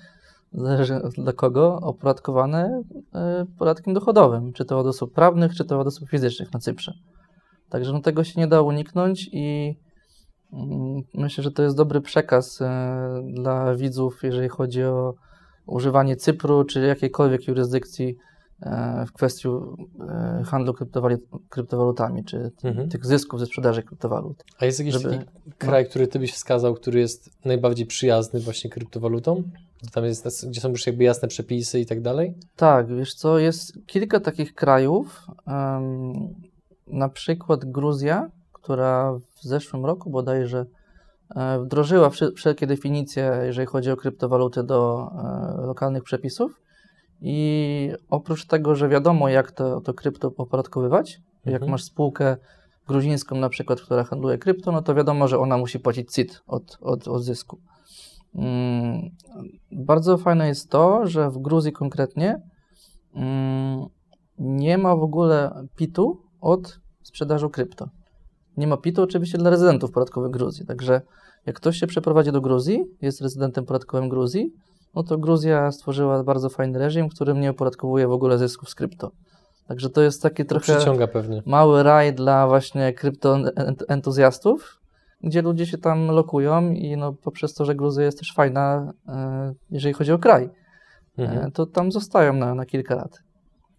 zależy dla kogo, opodatkowane e, podatkiem dochodowym, czy to od osób prawnych, czy to od osób fizycznych na Cyprze. Także no, tego się nie da uniknąć i Mm, Myślę, że to jest dobry przekaz e, dla widzów, jeżeli chodzi o używanie Cypru czy jakiejkolwiek jurysdykcji e, w kwestii handlu kryptowalut- kryptowalutami, czy Mhm. tych zysków ze sprzedaży kryptowalut. A jest jakiś Żeby- taki kraj, który ty byś wskazał, który jest najbardziej przyjazny właśnie kryptowalutom? Gdzie Tam jest, gdzie są już jakby jasne przepisy i tak dalej? Tak, wiesz co, jest kilka takich krajów, em, na przykład Gruzja, która w zeszłym roku bodajże e, wdrożyła wszelkie definicje, jeżeli chodzi o kryptowaluty do e, lokalnych przepisów i oprócz tego, że wiadomo jak to, to krypto opodatkowywać, jak Mhm. masz spółkę gruzińską na przykład, która handluje krypto, no to wiadomo, że ona musi płacić CIT od, od, od zysku. Mm, bardzo fajne jest to, że w Gruzji konkretnie mm, nie ma w ogóle PIT-u od sprzedaży krypto. Nie ma PIT-u oczywiście dla rezydentów podatkowych Gruzji. Także jak ktoś się przeprowadzi do Gruzji, jest rezydentem podatkowym Gruzji, no to Gruzja stworzyła bardzo fajny reżim, którym nie opodatkowuje w ogóle zysków z krypto. Także to jest takie To trochę mały raj dla właśnie kryptoentuzjastów, gdzie ludzie się tam lokują i no poprzez to, że Gruzja jest też fajna, e, jeżeli chodzi o kraj, Mhm. e, to tam zostają na, na kilka lat.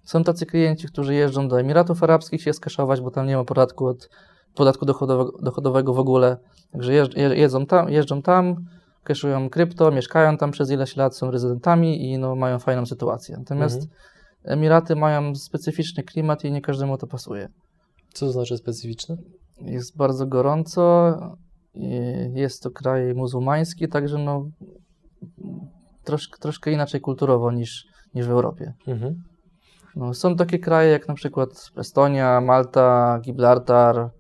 Są tacy klienci, którzy jeżdżą do Emiratów Arabskich się skaszować, bo tam nie ma podatku od podatku dochodowego, dochodowego w ogóle. Także jeżdż, jedzą tam, jeżdżą tam, kaszują krypto, mieszkają tam przez ileś lat, są rezydentami i no, mają fajną sytuację. Natomiast Mhm. Emiraty mają specyficzny klimat i nie każdemu to pasuje. Co to znaczy specyficzne? Jest bardzo gorąco, jest to kraj muzułmański, także no, troszkę, troszkę inaczej kulturowo niż, niż w Europie. Mhm. No, są takie kraje jak na przykład Estonia, Malta, Gibraltar,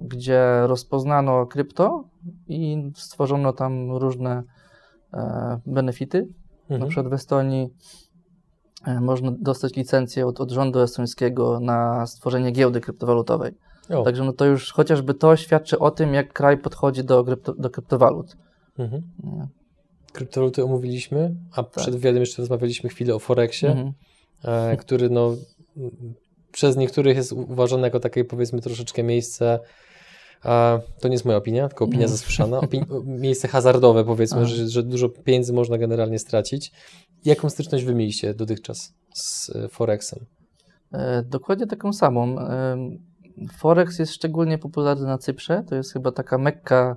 gdzie rozpoznano krypto i stworzono tam różne e, benefity. Na Mhm. przykład w Estonii e, można dostać licencję od, od rządu estońskiego na stworzenie giełdy kryptowalutowej. O, Także no to już chociażby to świadczy o tym, jak kraj podchodzi do, krypto, do kryptowalut. mhm. Kryptowaluty omówiliśmy, a przed wywiadem jeszcze rozmawialiśmy chwilę o Forexie, Mhm. e, który no, przez niektórych jest uważany jako takie powiedzmy troszeczkę miejsce, e, to nie jest moja opinia, tylko opinia Mhm. zasłyszana, opin- miejsce hazardowe powiedzmy, że, że dużo pieniędzy można generalnie stracić. Jaką styczność wy mieliście dotychczas z e, Forexem? E, Dokładnie taką samą. Em, Forex jest szczególnie popularny na Cyprze. To jest chyba taka mekka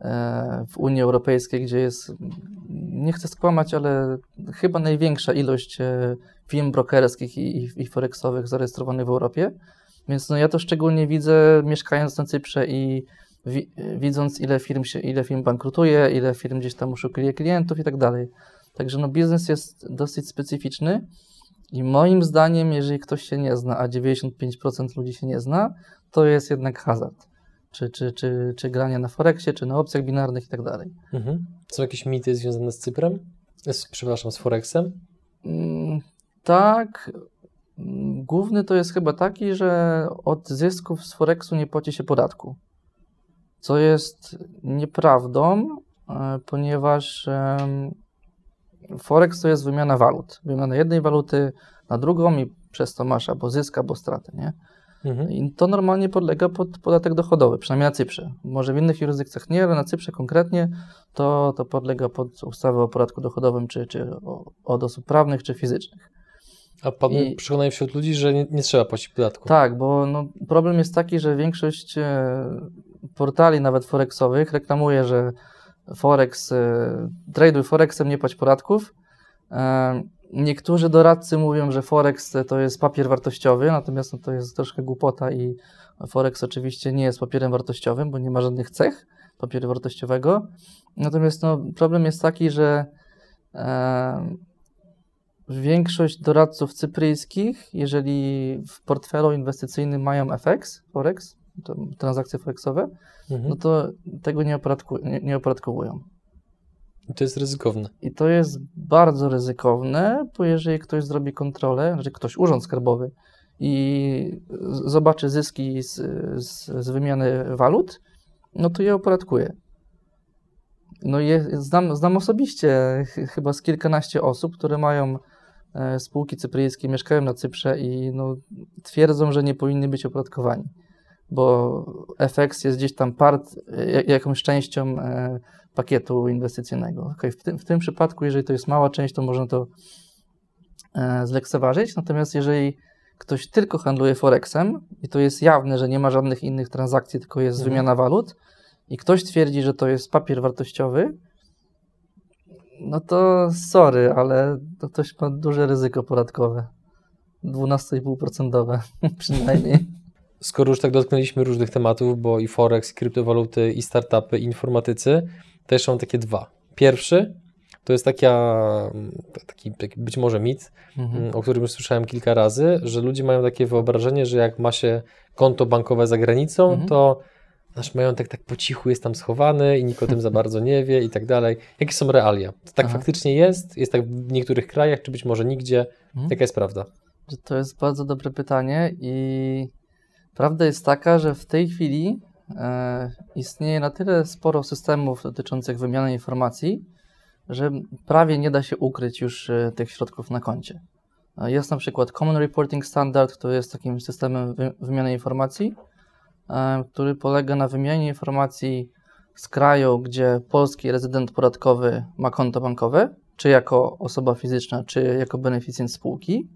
e, w Unii Europejskiej, gdzie jest, nie chcę skłamać, ale chyba największa ilość e, firm brokerskich i, i, i forexowych zarejestrowanych w Europie. Więc no ja to szczególnie widzę mieszkając na Cyprze i wi, widząc ile firm, się, ile firm bankrutuje, ile firm gdzieś tam oszukuje klientów i tak dalej. Także no biznes jest dosyć specyficzny. I moim zdaniem, jeżeli ktoś się nie zna, a 95% ludzi się nie zna, to jest jednak hazard. Czy, czy, czy, czy granie na Forexie, czy na opcjach binarnych i tak dalej. Mhm. Są jakieś mity związane z Cyprem? Z, przepraszam, z Forexem? Mm, Tak. Mm, Główny to jest chyba taki, że od zysków z Forexu nie płaci się podatku. Co jest nieprawdą, e, ponieważ Forex to jest wymiana walut. Wymiana jednej waluty na drugą i przez to masz albo zysk, albo stratę, nie? Mhm. I to normalnie podlega pod podatek dochodowy, przynajmniej na Cyprze. Może w innych jurysdykcjach nie, ale na Cyprze konkretnie to, to podlega pod ustawę o podatku dochodowym, czy, czy o, od osób prawnych, czy fizycznych. A padły I- przekonanie wśród ludzi, że nie, nie trzeba płacić podatku. Tak, bo no, problem jest taki, że większość e, portali, nawet forexowych, reklamuje, że Forex, e, traduj Forexem, nie płać podatków. E, niektórzy doradcy mówią, że Forex to jest papier wartościowy, natomiast no, to jest troszkę głupota i Forex oczywiście nie jest papierem wartościowym, bo nie ma żadnych cech papieru wartościowego. Natomiast no, problem jest taki, że e, większość doradców cypryjskich, jeżeli w portfelu inwestycyjnym mają FX, Forex, transakcje forexowe, Mhm. no to tego nie, opodatku, nie, nie opodatkowują. I to jest ryzykowne. I to jest bardzo ryzykowne, bo jeżeli ktoś zrobi kontrolę, znaczy ktoś, urząd skarbowy i zobaczy zyski z, z, z wymiany walut, no to je opodatkuje. No je, znam, znam osobiście ch- chyba z kilkanaście osób, które mają e, spółki cypryjskie, mieszkają na Cyprze i no, twierdzą, że nie powinni być opodatkowani, bo FX jest gdzieś tam part, ja- jakąś częścią e, pakietu inwestycyjnego. Okej, w, tym, w tym przypadku, jeżeli to jest mała część, to można to e, zlekceważyć. Natomiast jeżeli ktoś tylko handluje Forexem i to jest jawne, że nie ma żadnych innych transakcji, tylko jest Mhm. wymiana walut i ktoś twierdzi, że to jest papier wartościowy, no to sorry, ale to ktoś ma duże ryzyko podatkowe. 12,5% przynajmniej. Skoro już tak dotknęliśmy różnych tematów, bo i Forex, i kryptowaluty, i startupy, i informatycy, to jeszcze mam takie dwa. Pierwszy to jest taka, taki, taki być może mit, Mhm. mm, o którym już słyszałem kilka razy, że ludzie mają takie wyobrażenie, że jak ma się konto bankowe za granicą, Mhm. to nasz majątek tak po cichu jest tam schowany i nikt o tym za bardzo nie wie i tak dalej. Jakie są realia? To tak Aha. faktycznie jest? Jest tak w niektórych krajach, czy być może nigdzie? Mhm. Jaka jest prawda? To jest bardzo dobre pytanie i prawda jest taka, że w tej chwili e, istnieje na tyle sporo systemów dotyczących wymiany informacji, że prawie nie da się ukryć już e, tych środków na koncie. E, Jest na przykład Common Reporting Standard, który jest takim systemem wy, wymiany informacji, e, który polega na wymianie informacji z kraju, gdzie polski rezydent podatkowy ma konto bankowe, czy jako osoba fizyczna, czy jako beneficjent spółki.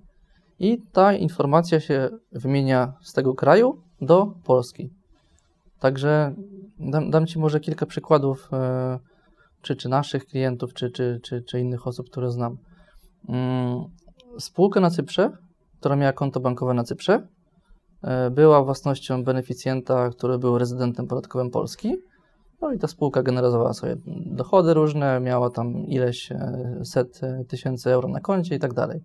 I ta informacja się wymienia z tego kraju do Polski. Także dam, dam Ci może kilka przykładów, e, czy, czy naszych klientów, czy, czy, czy, czy innych osób, które znam. Mm, Spółka na Cyprze, która miała konto bankowe na Cyprze, e, była własnością beneficjenta, który był rezydentem podatkowym Polski. No i ta spółka generowała sobie dochody różne, miała tam ileś e, set tysięcy euro na koncie i tak dalej.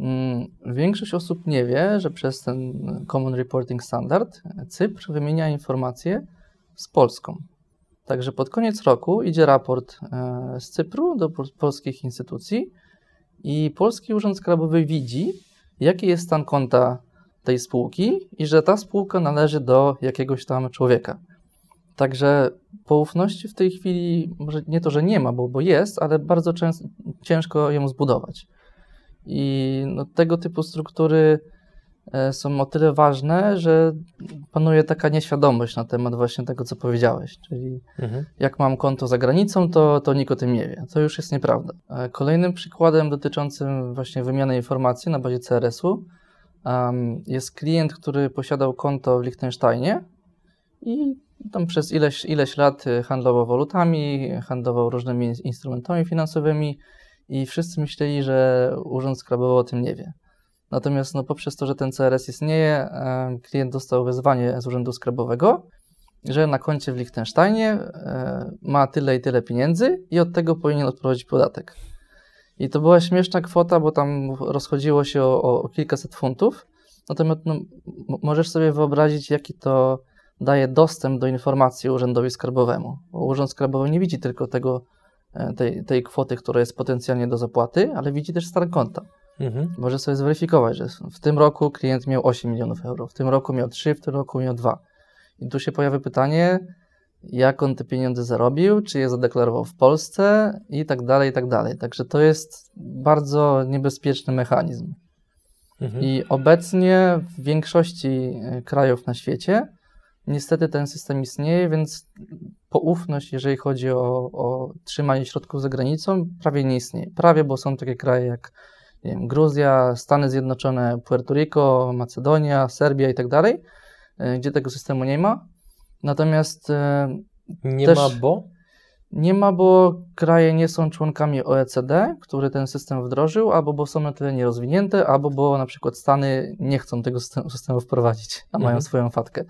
Mm, Większość osób nie wie, że przez ten Common Reporting Standard Cypr wymienia informacje z Polską. Także pod koniec roku idzie raport e, z Cypru do pol- polskich instytucji i Polski Urząd Skarbowy widzi, jaki jest stan konta tej spółki i że ta spółka należy do jakiegoś tam człowieka. Także poufności w tej chwili, może nie to, że nie ma, bo, bo jest, ale bardzo ciężko ją zbudować. I no, tego typu struktury e, są o tyle ważne, że panuje taka nieświadomość na temat właśnie tego, co powiedziałeś. Czyli Mhm. jak mam konto za granicą, to, to nikt o tym nie wie. To już jest nieprawda. E, Kolejnym przykładem dotyczącym właśnie wymiany informacji na bazie CRS-u em, jest klient, który posiadał konto w Liechtensteinie i tam przez ileś, ileś lat handlował walutami, handlował różnymi in- instrumentami finansowymi i wszyscy myśleli, że Urząd Skarbowy o tym nie wie. Natomiast no, poprzez to, że ten CRS istnieje, em, klient dostał wezwanie z Urzędu Skarbowego, że na koncie w Liechtensteinie e, ma tyle i tyle pieniędzy i od tego powinien odprowadzić podatek. I to była śmieszna kwota, bo tam rozchodziło się o, o, kilkaset funtów. Natomiast no, możesz sobie wyobrazić, jaki to daje dostęp do informacji Urzędowi Skarbowemu. Bo Urząd Skarbowy nie widzi tylko tego, e, tej, tej kwoty, która jest potencjalnie do zapłaty, ale widzi też stan konta. Mhm. Może sobie zweryfikować, że w tym roku klient miał 8 milionów euro, w tym roku miał 3, w tym roku miał 2. I tu się pojawia pytanie, jak on te pieniądze zarobił, czy je zadeklarował w Polsce i tak dalej, i tak dalej. Także to jest bardzo niebezpieczny mechanizm. Mhm. I obecnie w większości e, krajów na świecie niestety ten system istnieje, więc poufność, jeżeli chodzi o, o trzymanie środków za granicą, prawie nie istnieje. Prawie, bo są takie kraje jak nie wiem, Gruzja, Stany Zjednoczone, Puerto Rico, Macedonia, Serbia i tak dalej, e, gdzie tego systemu nie ma. Natomiast e, Nie też- ma, bo? nie ma, bo kraje nie są członkami OECD, który ten system wdrożył, albo bo są na tyle nierozwinięte, albo bo na przykład Stany nie chcą tego systemu, wprowadzić, a mają Mhm. swoją fatkę.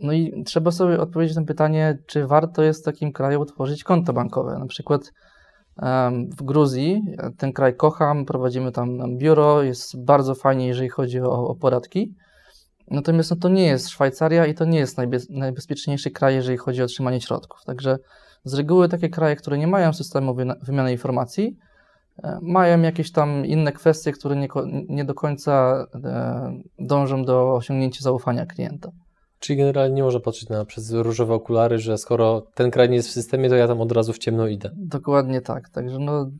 No i trzeba sobie odpowiedzieć na pytanie, czy warto jest w takim kraju utworzyć konto bankowe. Na przykład w Gruzji, ja ten kraj kocham, prowadzimy tam biuro, jest bardzo fajnie, jeżeli chodzi o, o podatki. Natomiast no, to nie jest Szwajcaria i to nie jest najbez, najbezpieczniejszy kraj, jeżeli chodzi o trzymanie środków. Także z reguły takie kraje, które nie mają systemu wymiany informacji, e, mają jakieś tam inne kwestie, które nie, nie do końca e, dążą do osiągnięcia zaufania klienta. Czyli generalnie nie można patrzeć na przez różowe okulary, że skoro ten kraj nie jest w systemie, to ja tam od razu w ciemno idę. Dokładnie tak. Także no,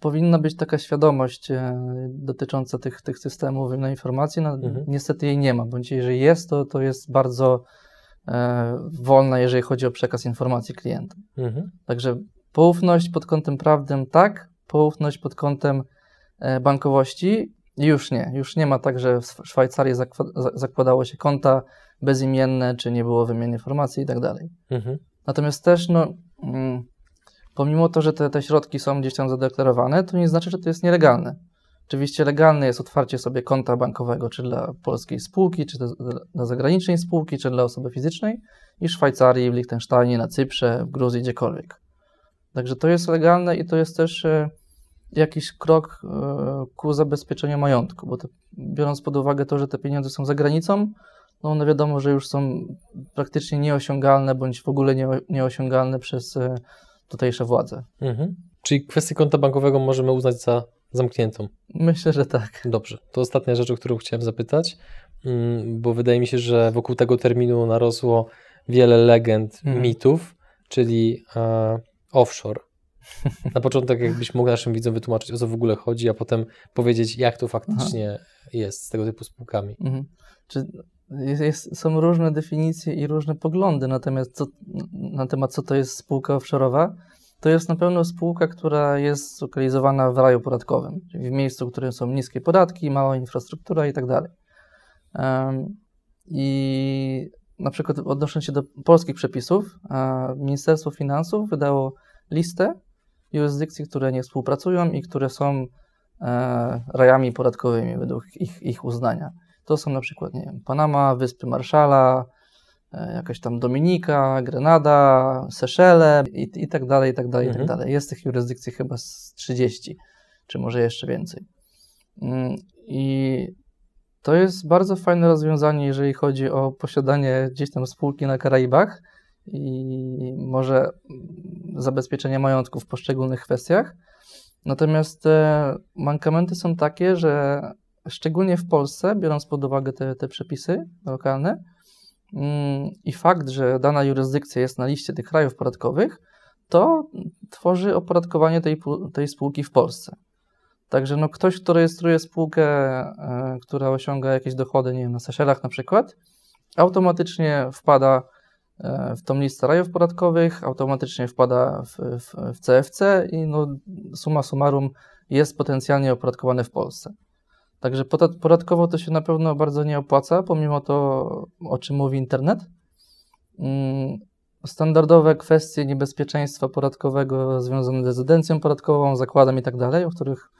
powinna być taka świadomość e, dotycząca tych, tych systemów wymiany informacji. No, Mhm. Niestety jej nie ma, bądź jeżeli jest, to, to jest bardzo e, wolna, jeżeli chodzi o przekaz informacji klientom. Mhm. Także poufność pod kątem prawnym tak, poufność pod kątem e, bankowości. Już nie, już nie ma tak, że w Szwajcarii zakładało się konta bezimienne, czy nie było wymiany informacji i tak dalej. Mhm. Natomiast też, no, mm, pomimo to, że te, te środki są gdzieś tam zadeklarowane, to nie znaczy, że to jest nielegalne. Oczywiście legalne jest otwarcie sobie konta bankowego, czy dla polskiej spółki, czy dla zagranicznej spółki, czy dla osoby fizycznej, i w Szwajcarii, w Liechtensteinie, na Cyprze, w Gruzji, gdziekolwiek. Także to jest legalne i to jest też e, jakiś krok e, ku zabezpieczeniu majątku, bo to, biorąc pod uwagę to, że te pieniądze są za granicą, no one wiadomo, że już są praktycznie nieosiągalne bądź w ogóle nie, nieosiągalne przez e, tutejsze władze. Mhm. Czyli kwestię konta bankowego możemy uznać za zamkniętą? Myślę, że tak. Dobrze. To ostatnia rzecz, o którą chciałem zapytać, mm, bo wydaje mi się, że wokół tego terminu narosło wiele legend, mhm. mitów, czyli e, offshore. Na początek, jakbyś mógł naszym widzom wytłumaczyć, o co w ogóle chodzi, a potem powiedzieć, jak to faktycznie Aha. jest z tego typu spółkami. Mhm. Czy jest, są różne definicje i różne poglądy natomiast co, na temat, co to jest spółka offshore'owa. To jest na pewno spółka, która jest zlokalizowana w raju podatkowym, w miejscu, w którym są niskie podatki, mała infrastruktura i tak dalej. I na przykład odnosząc się do polskich przepisów, Ministerstwo Finansów wydało listę jurysdykcji, które nie współpracują i które są e, rajami podatkowymi według ich, ich uznania. To są na przykład, nie wiem, Panama, Wyspy Marszala, e, jakaś tam Dominika, Grenada, Seszele i, i tak dalej, i tak dalej, mhm. i tak mhm. dalej. Jest tych jurysdykcji chyba z 30, czy może jeszcze więcej. Mm, I to jest bardzo fajne rozwiązanie, jeżeli chodzi o posiadanie gdzieś tam spółki na Karaibach i może zabezpieczenia majątku w poszczególnych kwestiach. Natomiast te mankamenty są takie, że szczególnie w Polsce, biorąc pod uwagę te, te przepisy lokalne mm, i fakt, że dana jurysdykcja jest na liście tych krajów podatkowych, to tworzy opodatkowanie tej, tej spółki w Polsce. Także no, ktoś, kto rejestruje spółkę, e, która osiąga jakieś dochody, nie wiem, na Seszelach na przykład, automatycznie wpada e, w tą listę rajów podatkowych, automatycznie wpada w, w, w CFC i no, suma summarum jest potencjalnie opodatkowane w Polsce. Także podatkowo to się na pewno bardzo nie opłaca, pomimo to, o czym mówi internet. Mm, standardowe kwestie niebezpieczeństwa podatkowego związane z rezydencją podatkową, zakładem i tak dalej, o których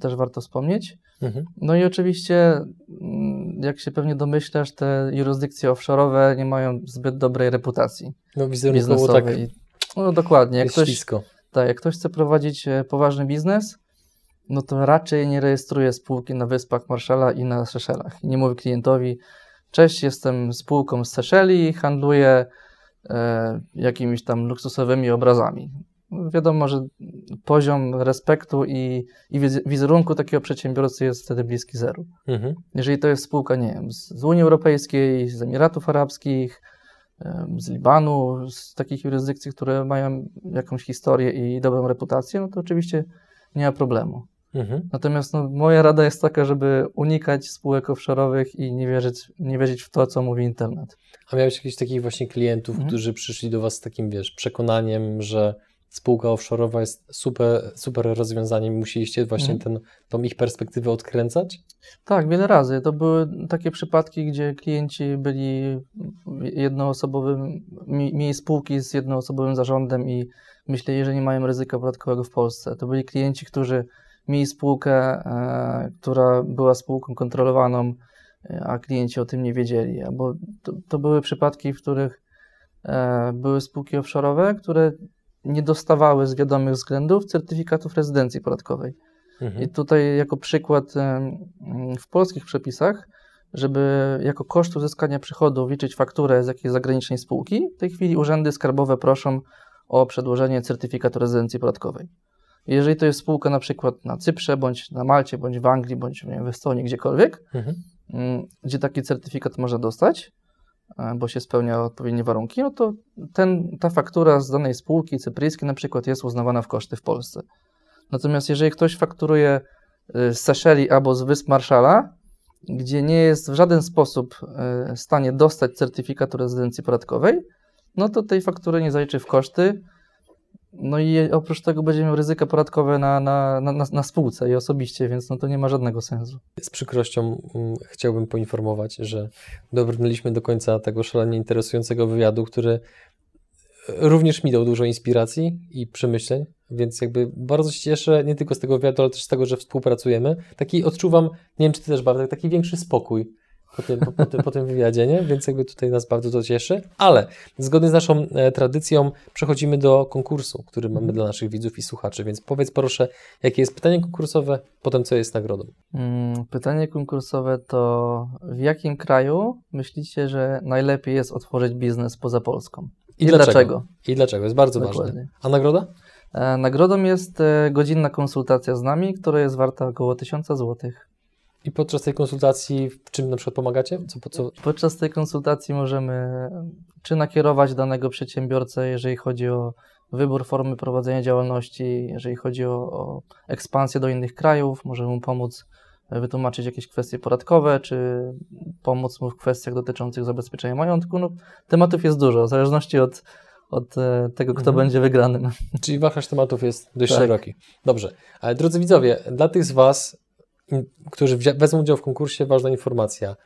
też warto wspomnieć. Mhm. No i oczywiście, mm, jak się pewnie domyślasz, te jurysdykcje offshore'owe nie mają zbyt dobrej reputacji no, biznesowej. Tak no dokładnie. Jak ktoś, tak, jak ktoś chce prowadzić e, poważny biznes, no to raczej nie rejestruje spółki na Wyspach Marszala i na Seszelach. Nie mówi klientowi, cześć, jestem spółką z Seszeli, handluję e, jakimiś tam luksusowymi obrazami wiadomo, że poziom respektu i, i wizerunku takiego przedsiębiorcy jest wtedy bliski zeru. Mhm. Jeżeli to jest spółka, nie wiem, z Unii Europejskiej, z Emiratów Arabskich, z Libanu, z takich jurysdykcji, które mają jakąś historię i dobrą reputację, no to oczywiście nie ma problemu. Mhm. Natomiast no, moja rada jest taka, żeby unikać spółek offshore'owych i nie wierzyć, nie wierzyć w to, co mówi internet. A miałeś jakichś takich właśnie klientów, mhm. którzy przyszli do Was z takim, wiesz, przekonaniem, że spółka offshore'owa jest super, super rozwiązaniem. Musieliście właśnie mhm. ten, tą ich perspektywę odkręcać? Tak, wiele razy. To były takie przypadki, gdzie klienci byli jednoosobowym, mieli spółki z jednoosobowym zarządem i myśleli, że nie mają ryzyka podatkowego w Polsce. To byli klienci, którzy mieli spółkę, e, która była spółką kontrolowaną, e, a klienci o tym nie wiedzieli. Albo to, to były przypadki, w których e, były spółki offshore'owe, które nie dostawały z wiadomych względów certyfikatów rezydencji podatkowej. Mhm. I tutaj jako przykład w polskich przepisach, żeby jako koszt uzyskania przychodu liczyć fakturę z jakiejś zagranicznej spółki, w tej chwili urzędy skarbowe proszą o przedłożenie certyfikatu rezydencji podatkowej. Jeżeli to jest spółka na przykład na Cyprze, bądź na Malcie, bądź w Anglii, bądź wiem, w Estonii, gdziekolwiek, mhm. Mm, gdzie taki certyfikat można dostać, bo się spełnia odpowiednie warunki, no to ten, ta faktura z danej spółki cypryjskiej na przykład jest uznawana w koszty w Polsce. Natomiast jeżeli ktoś fakturuje e, z Seszeli albo z Wysp Marszala, gdzie nie jest w żaden sposób e, w stanie dostać certyfikatu rezydencji podatkowej, no to tej faktury nie zaliczy w koszty. No i oprócz tego będziemy miał ryzyka podatkowe na, na, na, na spółce i osobiście, więc no to nie ma żadnego sensu. Z przykrością mm, chciałbym poinformować, że dobrnęliśmy do końca tego szalenie interesującego wywiadu, który również mi dał dużo inspiracji i przemyśleń, więc jakby bardzo się cieszę nie tylko z tego wywiadu, ale też z tego, że współpracujemy. Taki odczuwam, nie wiem czy ty też Bartek, taki większy spokój po tym, po, po, tym, po tym wywiadzie, nie? więc jakby tutaj nas bardzo to cieszy. Ale zgodnie z naszą e, tradycją przechodzimy do konkursu, który mamy dla naszych widzów i słuchaczy, więc powiedz proszę, jakie jest pytanie konkursowe, potem co jest nagrodą. Mm, pytanie konkursowe to w jakim kraju myślicie, że najlepiej jest otworzyć biznes poza Polską? I, dlaczego? I dlaczego? Jest bardzo Dokładnie. ważne. A nagroda? E, Nagrodą jest e, godzinna konsultacja z nami, która jest warta około 1000 zł. I podczas tej konsultacji w czym na przykład pomagacie? Co, po co? Podczas tej konsultacji możemy czy nakierować danego przedsiębiorcę, jeżeli chodzi o wybór formy prowadzenia działalności, jeżeli chodzi o, o ekspansję do innych krajów, możemy mu pomóc e, wytłumaczyć jakieś kwestie podatkowe, czy pomóc mu w kwestiach dotyczących zabezpieczenia majątku. No, tematów jest dużo, w zależności od, od e, tego, kto Mhm. będzie wygranym. Czyli wachlarz tematów jest dość Tak. szeroki. Dobrze. Ale drodzy widzowie, dla tych z Was, którzy wezmą udział w konkursie, ważna informacja.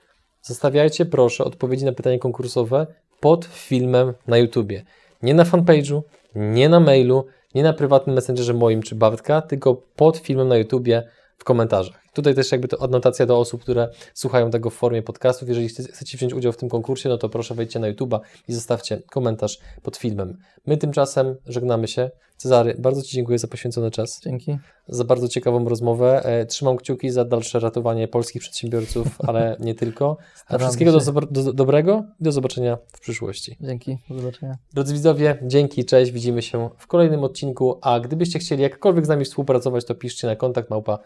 Zostawiajcie proszę odpowiedzi na pytanie konkursowe pod filmem na YouTubie. Nie na fanpage'u, nie na mailu, nie na prywatnym messengerze moim czy Bartka, tylko pod filmem na YouTubie w komentarzach. Tutaj też jakby to adnotacja do osób, które słuchają tego w formie podcastów. Jeżeli chce- chcecie wziąć udział w tym konkursie, no to proszę wejdźcie na YouTuba i zostawcie komentarz pod filmem. My tymczasem żegnamy się. Cezary, bardzo Ci dziękuję za poświęcony czas, Dzięki. za bardzo ciekawą rozmowę. E, Trzymam kciuki za dalsze ratowanie polskich przedsiębiorców, ale nie tylko. A wszystkiego do, do, dobrego i do zobaczenia w przyszłości. Dzięki. Do zobaczenia. Drodzy widzowie, dzięki, cześć, widzimy się w kolejnym odcinku, a gdybyście chcieli jakkolwiek z nami współpracować, to piszcie na kontakt małpa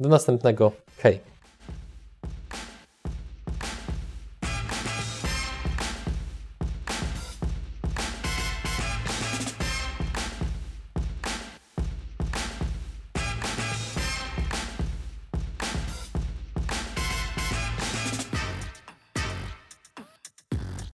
Do następnego, hej!